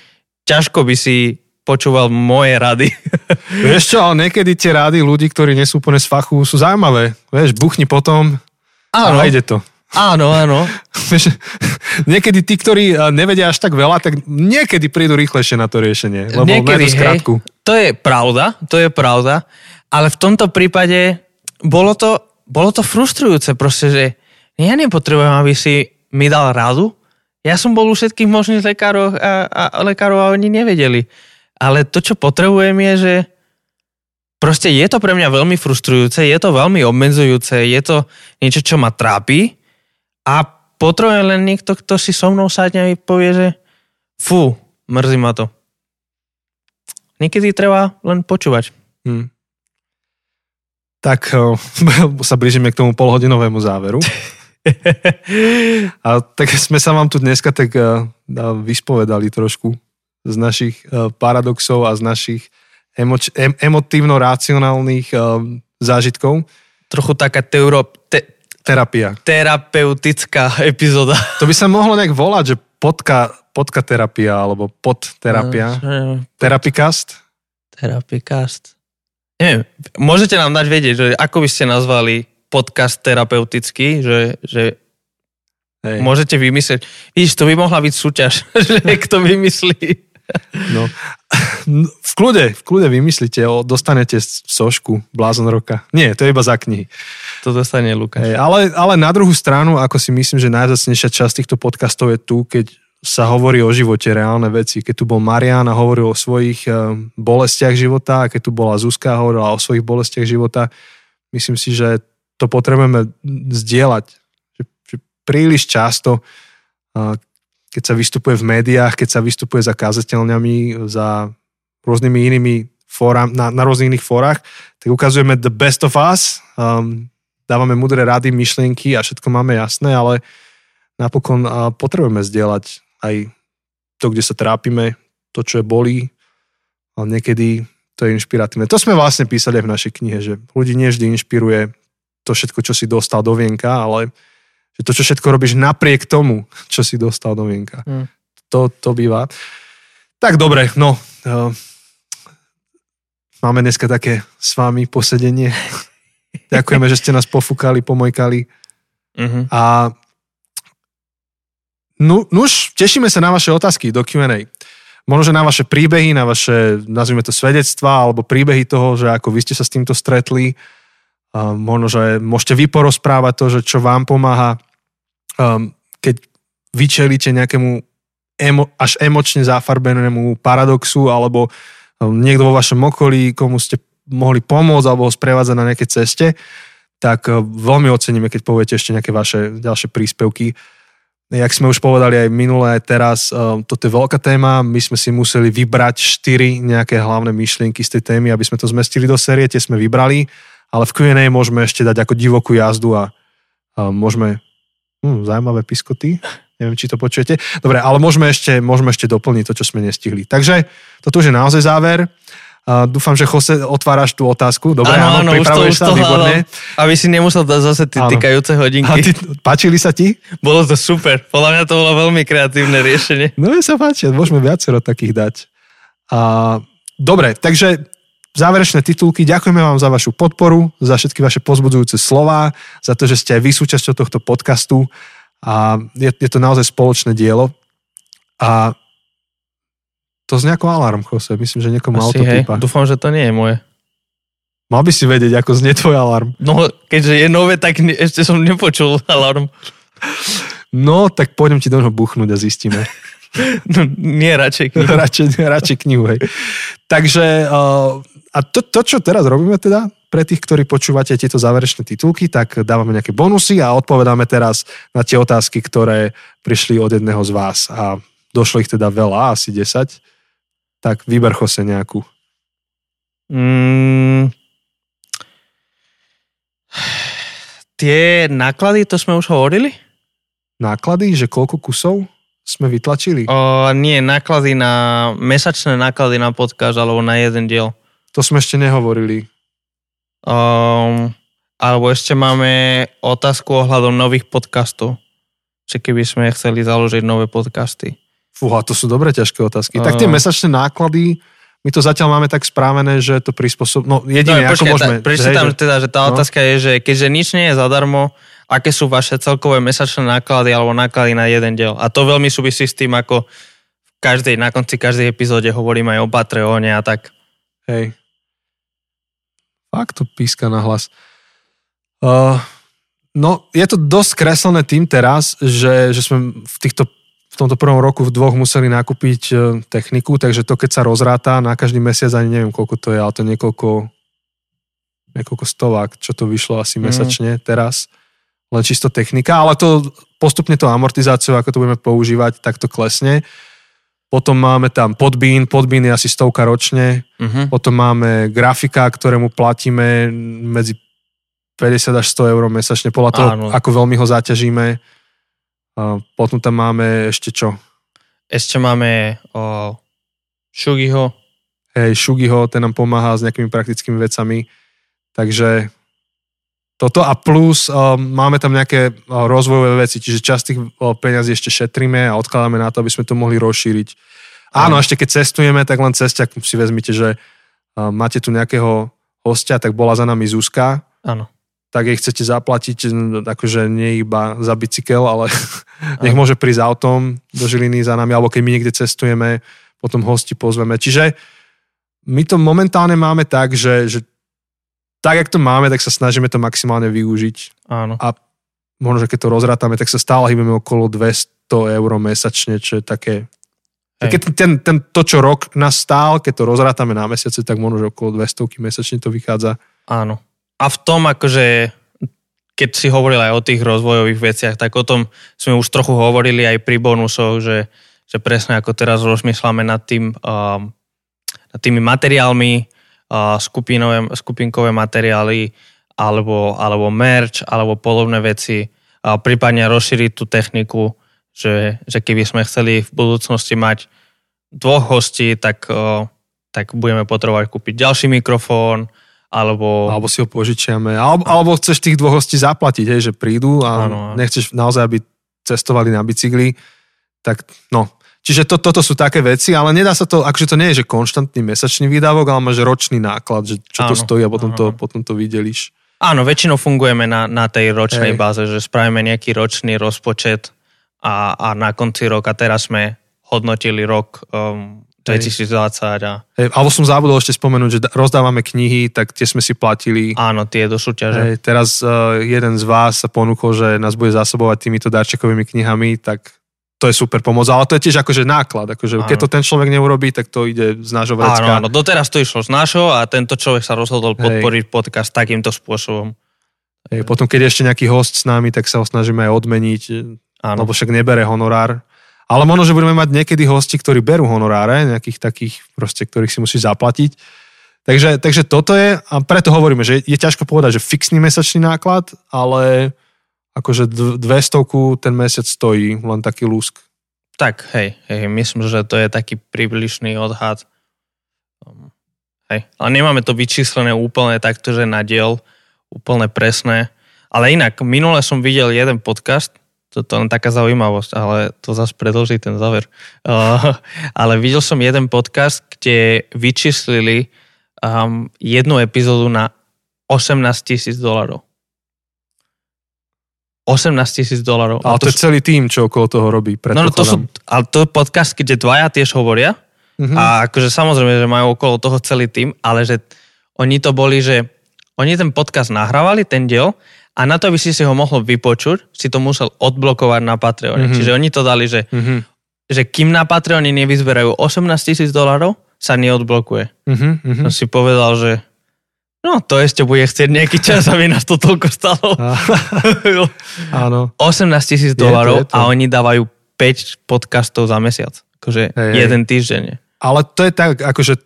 ťažko by si počúval moje rady. Vieš čo, ale niekedy tie rady ľudí, ktorí nie sú úplne z fachu, sú zaujímavé. Vieš, buchni potom áno. a ide to. Áno, áno. Vieš, niekedy tí, ktorí nevedia až tak veľa, tak niekedy prídu rýchlejšie na to riešenie. Lebo niekedy, hej, to je pravda, to je pravda, ale v tomto prípade bolo to, bolo to frustrujúce proste, že ja nepotrebujem, aby si mi dal radu, ja som bol u všetkých možných lekárov a, a lekárov a oni nevedeli ale to, čo potrebujem je, že proste je to pre mňa veľmi frustrujúce, je to veľmi obmedzujúce, je to niečo, čo ma trápi a potrebujem len niekto, kto si so mnou sadne a povie, že fú, mrzí ma to. Niekedy treba len počúvať. Hmm. Tak sa blížime k tomu polhodinovému záveru. a tak sme sa vám tu dneska tak vyspovedali trošku z našich uh, paradoxov a z našich emoč- em- emotívno-racionálnych uh, zážitkov. Trochu taká teuro- te- terapia. Terapeutická epizóda. To by sa mohlo nejak volať, že podka, podka terapia alebo podterapia. No, Terapikast? Terapikast. Neviem, môžete nám dať vedieť, že ako by ste nazvali podcast terapeutický, že, že Hej. môžete vymyslieť. Vidíš, to by mohla byť súťaž, že kto vymyslí No, v kľude, v kľude vymyslíte, o, dostanete sošku Blázon roka. Nie, to je iba za knihy. To dostane Lukáš. Hey, ale, ale na druhú stranu, ako si myslím, že najzacnejšia časť týchto podcastov je tu, keď sa hovorí o živote, reálne veci. Keď tu bol Marian a hovoril o svojich eh, bolestiach života, a keď tu bola Zuzka a hovorila o svojich bolestiach života, myslím si, že to potrebujeme zdieľať. Príliš často, eh, keď sa vystupuje v médiách, keď sa vystupuje za kazateľňami, za rôznymi inými fórám, na, na rôznych iných fórach, tak ukazujeme the best of us, um, dávame mudré rady, myšlienky a všetko máme jasné, ale napokon uh, potrebujeme zdieľať aj to, kde sa trápime, to, čo je bolí, ale niekedy to je inšpiratívne. To sme vlastne písali aj v našej knihe, že ľudí nie vždy inšpiruje to všetko, čo si dostal do vienka, ale že to, čo všetko robíš napriek tomu, čo si dostal do vienka. Mm. To, to býva. Tak dobre, no. Uh, máme dneska také s vami posedenie. Ďakujeme, že ste nás pofúkali, pomojkali. Uh-huh. A No, nuž, tešíme sa na vaše otázky do Q&A. Možno, že na vaše príbehy, na vaše, nazvime to svedectva, alebo príbehy toho, že ako vy ste sa s týmto stretli. Možno, že môžete vy porozprávať to, že čo vám pomáha, um, keď vyčelíte nejakému emo, až emočne zafarbenému paradoxu, alebo um, niekto vo vašom okolí, komu ste mohli pomôcť alebo ho sprevádzať na nejakej ceste, tak uh, veľmi oceníme, keď poviete ešte nejaké vaše ďalšie príspevky. Jak sme už povedali aj minulé, teraz um, toto je veľká téma, my sme si museli vybrať štyri nejaké hlavné myšlienky z tej témy, aby sme to zmestili do série, tie sme vybrali, ale v Q&A môžeme ešte dať ako divokú jazdu a, a môžeme, hm, zaujímavé piskoty, neviem, či to počujete. Dobre, ale môžeme ešte, môžeme ešte doplniť to, čo sme nestihli. Takže toto už je naozaj záver. Uh, dúfam, že Jose, otváraš tú otázku. Dobre, áno, áno, už to, už sa, to, výborne. Aby si nemusel dať zase tie týkajúce hodinky. A ty, páčili sa ti? Bolo to super. Podľa mňa to bolo veľmi kreatívne riešenie. No ja sa páči, môžeme viacero takých dať. A, dobre, takže záverečné titulky. Ďakujeme vám za vašu podporu, za všetky vaše pozbudzujúce slova, za to, že ste aj vy súčasťou tohto podcastu a je, je to naozaj spoločné dielo. A to znie ako alarm, Jose. Myslím, že niekomu Asi, autotypa. Hej. Dúfam, že to nie je moje. Mal by si vedieť, ako znie tvoj alarm. No, keďže je nové, tak ne, ešte som nepočul alarm. No, tak pôjdem ti do neho buchnúť a zistíme. No, nie, radšej knihu. radšej, radšej knihu, hej. Takže, uh, a to, to, čo teraz robíme teda, pre tých, ktorí počúvate tieto záverečné titulky, tak dávame nejaké bonusy a odpovedáme teraz na tie otázky, ktoré prišli od jedného z vás. A došlo ich teda veľa, asi 10 tak vyber Jose nejakú. Mm, tie náklady, to sme už hovorili? Náklady, že koľko kusov sme vytlačili? O, nie, náklady na, mesačné náklady na podcast alebo na jeden diel. To sme ešte nehovorili. Um, alebo ešte máme otázku ohľadom nových podcastov. Či keby sme chceli založiť nové podcasty. Fúha, to sú dobre ťažké otázky. Uh. Tak tie mesačné náklady, my to zatiaľ máme tak správené, že to prispôsob... No jedine, no, ako môžeme... Že... teda, že tá no. otázka je, že keďže nič nie je zadarmo, aké sú vaše celkové mesačné náklady alebo náklady na jeden diel. A to veľmi súvisí s tým, ako v každej, na konci každej epizóde hovorím aj o Patreone a tak. Hej. Fakt to píska na hlas. Uh, no, je to dosť kreslené tým teraz, že, že sme v týchto v tomto prvom roku v dvoch museli nakúpiť e, techniku, takže to keď sa rozráta na každý mesiac, ani neviem koľko to je, ale to je niekoľko, niekoľko stovák, čo to vyšlo asi mm. mesačne teraz. Len čisto technika, ale to postupne to amortizáciou, ako to budeme používať, tak to klesne. Potom máme tam podbín, podbín je asi stovka ročne. Uh-huh. Potom máme grafika, ktorému platíme medzi 50 až 100 eur mesačne, podľa toho, Áno. ako veľmi ho zaťažíme. Potom tam máme ešte čo? Ešte máme o, Shugiho. Hej, Shugiho, ten nám pomáha s nejakými praktickými vecami. Takže toto a plus um, máme tam nejaké uh, rozvojové veci, čiže časť tých uh, peňazí ešte šetríme a odkladáme na to, aby sme to mohli rozšíriť. Áno, ešte keď cestujeme, tak len cestia si vezmite, že uh, máte tu nejakého hostia, tak bola za nami Zuzka. Áno tak jej chcete zaplatiť, akože nie iba za bicykel, ale nech môže prísť autom do Žiliny za nami, alebo keď my niekde cestujeme, potom hosti pozveme. Čiže my to momentálne máme tak, že, že tak, jak to máme, tak sa snažíme to maximálne využiť. Áno. A možno, že keď to rozrátame, tak sa stále hýbeme okolo 200 100 eur mesačne, čo je také... Hej. Keď ten, ten, to, čo rok nás stál, keď to rozrátame na mesiace, tak možno, že okolo 200 mesačne to vychádza. Áno. A v tom akože keď si hovoril aj o tých rozvojových veciach, tak o tom sme už trochu hovorili aj pri bonusoch, že, že presne ako teraz rozmýšľame nad tým, um, nad tými materiálmi, skupinové, skupinkové materiály, alebo, alebo merch, alebo podobné veci, a prípadne rozšíriť tú techniku, že, že keby sme chceli v budúcnosti mať dvoch hostí, tak, tak budeme potrebovať kúpiť ďalší mikrofón, alebo... Alebo si ho požičiame. Alebo, alebo chceš tých dvoch hostí zaplatiť, hej, že prídu a ano. nechceš naozaj, aby cestovali na bicykli. Tak no, Čiže to, toto sú také veci, ale nedá sa to, akože to nie je, že konštantný mesačný výdavok, ale máš ročný náklad, že čo áno, to stojí a potom, to, potom to videliš. Áno, väčšinou fungujeme na, na tej ročnej Hej. báze, že spravíme nejaký ročný rozpočet a, a na konci roka, teraz sme hodnotili rok um, 2020. A... Hej, alebo som zabudol ešte spomenúť, že rozdávame knihy, tak tie sme si platili. Áno, tie do súťaže. Hej, teraz uh, jeden z vás sa ponúkol, že nás bude zásobovať týmito darčekovými knihami, tak to je super pomoc, ale to je tiež akože náklad, akože keď to ten človek neurobí, tak to ide z nášho vrecka. Áno, áno, doteraz to išlo z nášho a tento človek sa rozhodol podporiť Hej. podcast takýmto spôsobom. Hej, potom, keď je ešte nejaký host s nami, tak sa ho snažíme aj odmeniť, áno. lebo však nebere honorár. Ale možno, že budeme mať niekedy hosti, ktorí berú honoráre, nejakých takých proste, ktorých si musí zaplatiť. Takže, takže toto je, a preto hovoríme, že je ťažko povedať, že fixný mesačný náklad, ale akože 200 ten mesiac stojí len taký lúsk. Tak, hej, hej, myslím, že to je taký približný odhad. Um, hej, ale nemáme to vyčíslené úplne takto, že na diel, úplne presné. Ale inak, minule som videl jeden podcast, to, to len taká zaujímavosť, ale to zase predlží ten záver. Uh, ale videl som jeden podcast, kde vyčíslili um, jednu epizódu na 18 tisíc dolarov. 18 tisíc dolarov. Ale to, to je celý tým, čo okolo toho robí. No, no to sú, ale to je podcast, kde dvaja tiež hovoria uh-huh. a akože samozrejme, že majú okolo toho celý tým, ale že oni to boli, že oni ten podcast nahrávali, ten diel a na to, aby si si ho mohol vypočuť, si to musel odblokovať na Patreone. Mm-hmm. Čiže oni to dali, že, mm-hmm. že kým na Patreone nevyzberajú 18 tisíc dolarov, sa neodblokuje. Mm-hmm. Som si povedal, že no to ešte bude chcieť nejaký čas, aby nás to toľko stalo. Áno. 18 tisíc dolarov a oni dávajú 5 podcastov za mesiac. Akože hey, jeden týždeň. Ale to je tak, akože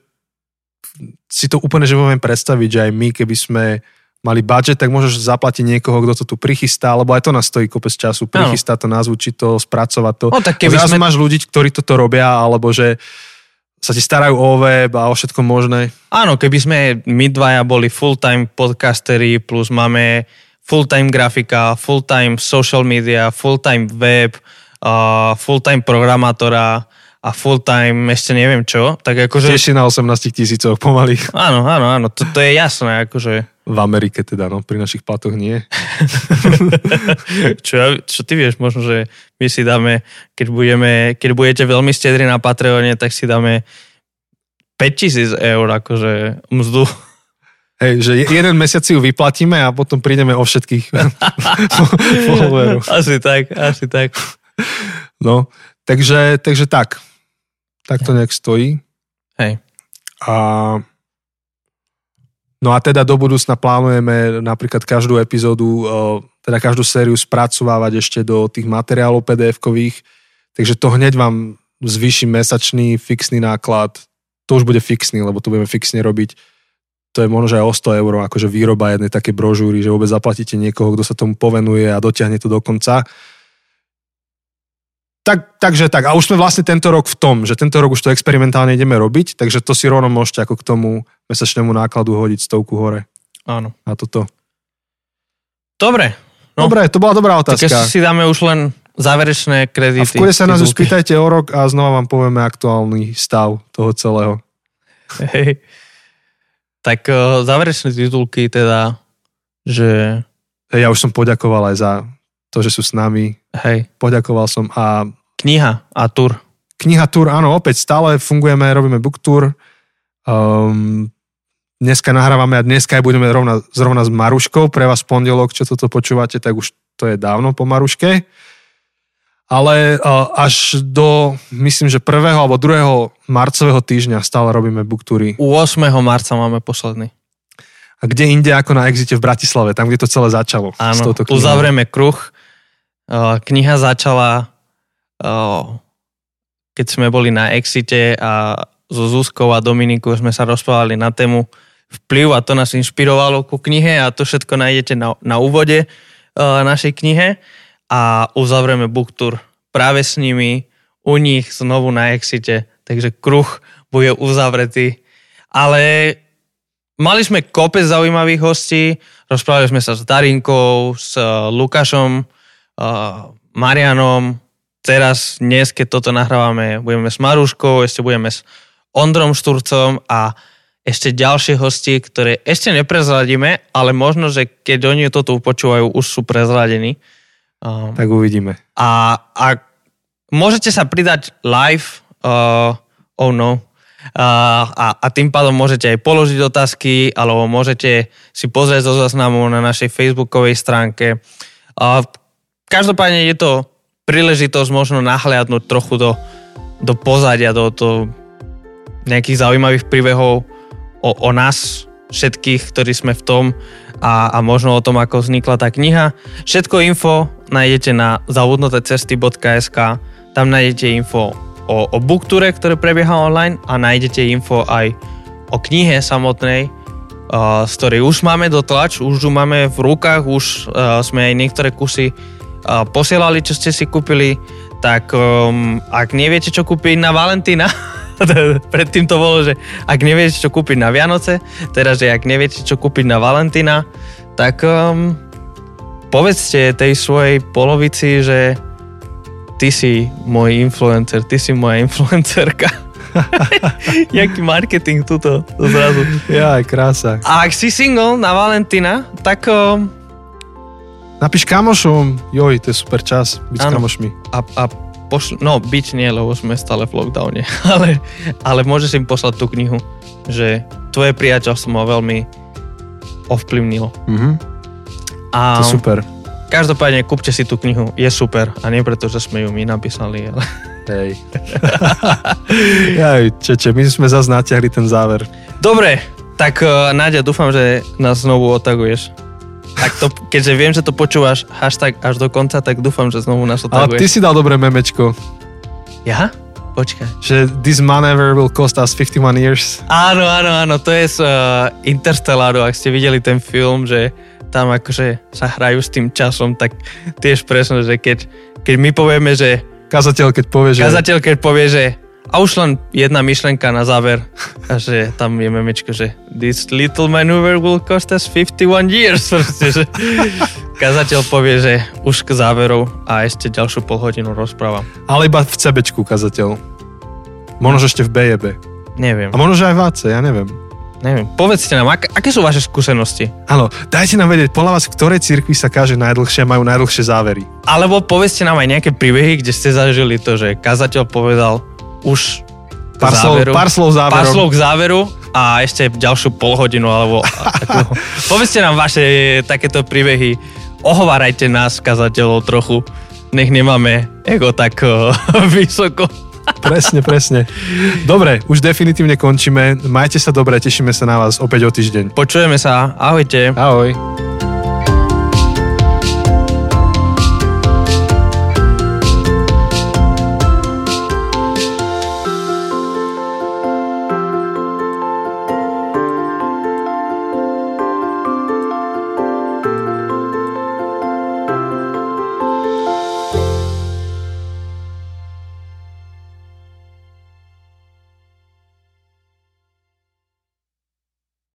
si to úplne že môžem predstaviť, že aj my, keby sme mali budget, tak môžeš zaplatiť niekoho, kto to tu prichystá, lebo aj to nás stojí kopec času, prichystá to, nazvučiť to, spracovať to. No, tak keby Zrazu sme... máš ľudí, ktorí toto robia, alebo že sa ti starajú o web a o všetko možné. Áno, keby sme my dvaja boli full-time podcasteri, plus máme full-time grafika, full-time social media, full-time web, uh, full-time programátora, a full time ešte neviem čo, tak akože... Tiež na 18 tisícoch pomaly. Áno, áno, áno, to, to je jasné, akože... V Amerike teda, no, pri našich platoch nie. čo, čo ty vieš, možno, že my si dáme, keď, budeme, keď budete veľmi stedri na Patreone, tak si dáme 5000 eur akože mzdu. Hej, že jeden mesiac si ju vyplatíme a potom prídeme o všetkých Asi tak, asi tak. No, takže, takže tak. Tak to nejak stojí. Hej. A No a teda do budúcna plánujeme napríklad každú epizódu, teda každú sériu spracovávať ešte do tých materiálov PDF-kových, takže to hneď vám zvýši mesačný fixný náklad, to už bude fixný, lebo to budeme fixne robiť. To je možno, aj o 100 eur, akože výroba jednej také brožúry, že vôbec zaplatíte niekoho, kto sa tomu povenuje a dotiahne to do konca. Tak, takže tak. A už sme vlastne tento rok v tom, že tento rok už to experimentálne ideme robiť, takže to si rovno môžete ako k tomu mesačnému nákladu hodiť stovku hore. Áno. A toto. Dobre. No. Dobre, to bola dobrá otázka. Tak si dáme už len záverečné kredity. A v kúde sa nás už spýtajte o rok a znova vám povieme aktuálny stav toho celého. Hej. Tak uh, záverečné titulky teda, že... Hej, ja už som poďakoval aj za to, že sú s nami. Hej. Poďakoval som a Kniha a tour. Kniha tour, áno, opäť stále fungujeme, robíme book tour. Um, dneska nahrávame a dneska aj budeme rovna, zrovna s Maruškou. Pre vás pondelok, čo toto počúvate, tak už to je dávno po Maruške. ale uh, až do, myslím, že 1. alebo 2. marcového týždňa stále robíme booktúry. 8. marca máme posledný. A kde inde ako na Exite v Bratislave, tam, kde to celé začalo. Áno, uzavrieme kruh. Uh, kniha začala, keď sme boli na Exite a so Zuzkou a Dominikou sme sa rozprávali na tému vplyv a to nás inšpirovalo ku knihe a to všetko nájdete na, na úvode uh, našej knihe a uzavrieme book tour práve s nimi, u nich znovu na Exite, takže kruh bude uzavretý. Ale mali sme kopec zaujímavých hostí, rozprávali sme sa s Darinkou, s uh, Lukášom, uh, Marianom, teraz dnes, keď toto nahrávame, budeme s Maruškou, ešte budeme s Ondrom Šturcom a ešte ďalšie hosti, ktoré ešte neprezradíme, ale možno, že keď oni toto počúvajú, už sú prezradení. Um, tak uvidíme. A, a môžete sa pridať live, uh, oh no, uh, a, a tým pádom môžete aj položiť otázky, alebo môžete si pozrieť zo záznamu na našej facebookovej stránke. Uh, každopádne je to príležitosť možno nahliadnúť trochu do, do pozadia, do, do nejakých zaujímavých príbehov o, o nás všetkých, ktorí sme v tom a, a možno o tom, ako vznikla tá kniha. Všetko info nájdete na zavudnotecesty.sk tam nájdete info o, o bookture, ktoré prebieha online a nájdete info aj o knihe samotnej, z ktorej už máme dotlač, už ju máme v rukách, už sme aj niektoré kusy posielali, čo ste si kúpili, tak um, ak neviete, čo kúpiť na Valentína, Predtým to bolo, že ak neviete, čo kúpiť na Vianoce, teraz, že ak neviete, čo kúpiť na Valentína, tak um, povedzte tej svojej polovici, že ty si môj influencer, ty si moja influencerka. Jaký marketing tuto zrazu. Ja, krása. A ak si single na Valentína, tak... Um, Napíš kamošom, joj, to je super čas byť ano. s kamošmi. A, a pošl- no byť nie, lebo sme stále v lockdowne, ale, ale môžeš im poslať tú knihu, že tvoje priateľstvo ma veľmi ovplyvnilo. Mm-hmm. A to je super. Každopádne kúpte si tú knihu, je super a nie preto, že sme ju my napísali, ale... Hej. Jaj, čeče, my sme zase natiahli ten záver. Dobre, tak uh, Náďa, dúfam, že nás znovu otaguješ. Tak to, keďže viem, že to počúvaš hashtag až do konca, tak dúfam, že znovu nás otaguješ. Ale ty si dal dobré memečko. Ja? Počkaj. Že this maneuver will cost us 51 years. Áno, áno, áno, to je z uh, Interstellaru, ak ste videli ten film, že tam akože sa hrajú s tým časom, tak tiež presne, že keď, keď my povieme, že Kazateľ, keď povie, že... Kazateľ, keď povie, že a už len jedna myšlenka na záver, a že tam je memečko, že this little maneuver will cost us 51 years. Proste, že kazateľ povie, že už k záveru a ešte ďalšiu pol hodinu rozprávam. Ale iba v CBčku kazateľ. Možno, že ešte v BJB. Neviem. A možno, že aj v AC, ja neviem. Neviem. Povedzte nám, ak, aké sú vaše skúsenosti? Áno, dajte nám vedieť, podľa vás, v ktorej cirkvi sa káže najdlhšie, majú najdlhšie závery. Alebo povedzte nám aj nejaké príbehy, kde ste zažili to, že kazateľ povedal, už pár, slov, pár slov záveru. Pár slov k záveru a ešte ďalšiu polhodinu alebo takú. Povedzte nám vaše takéto príbehy. Ohovárajte nás, kazateľov, trochu. Nech nemáme ego tak uh, vysoko. Presne, presne. Dobre, už definitívne končíme. Majte sa dobre, tešíme sa na vás opäť o týždeň. Počujeme sa. Ahojte. Ahoj.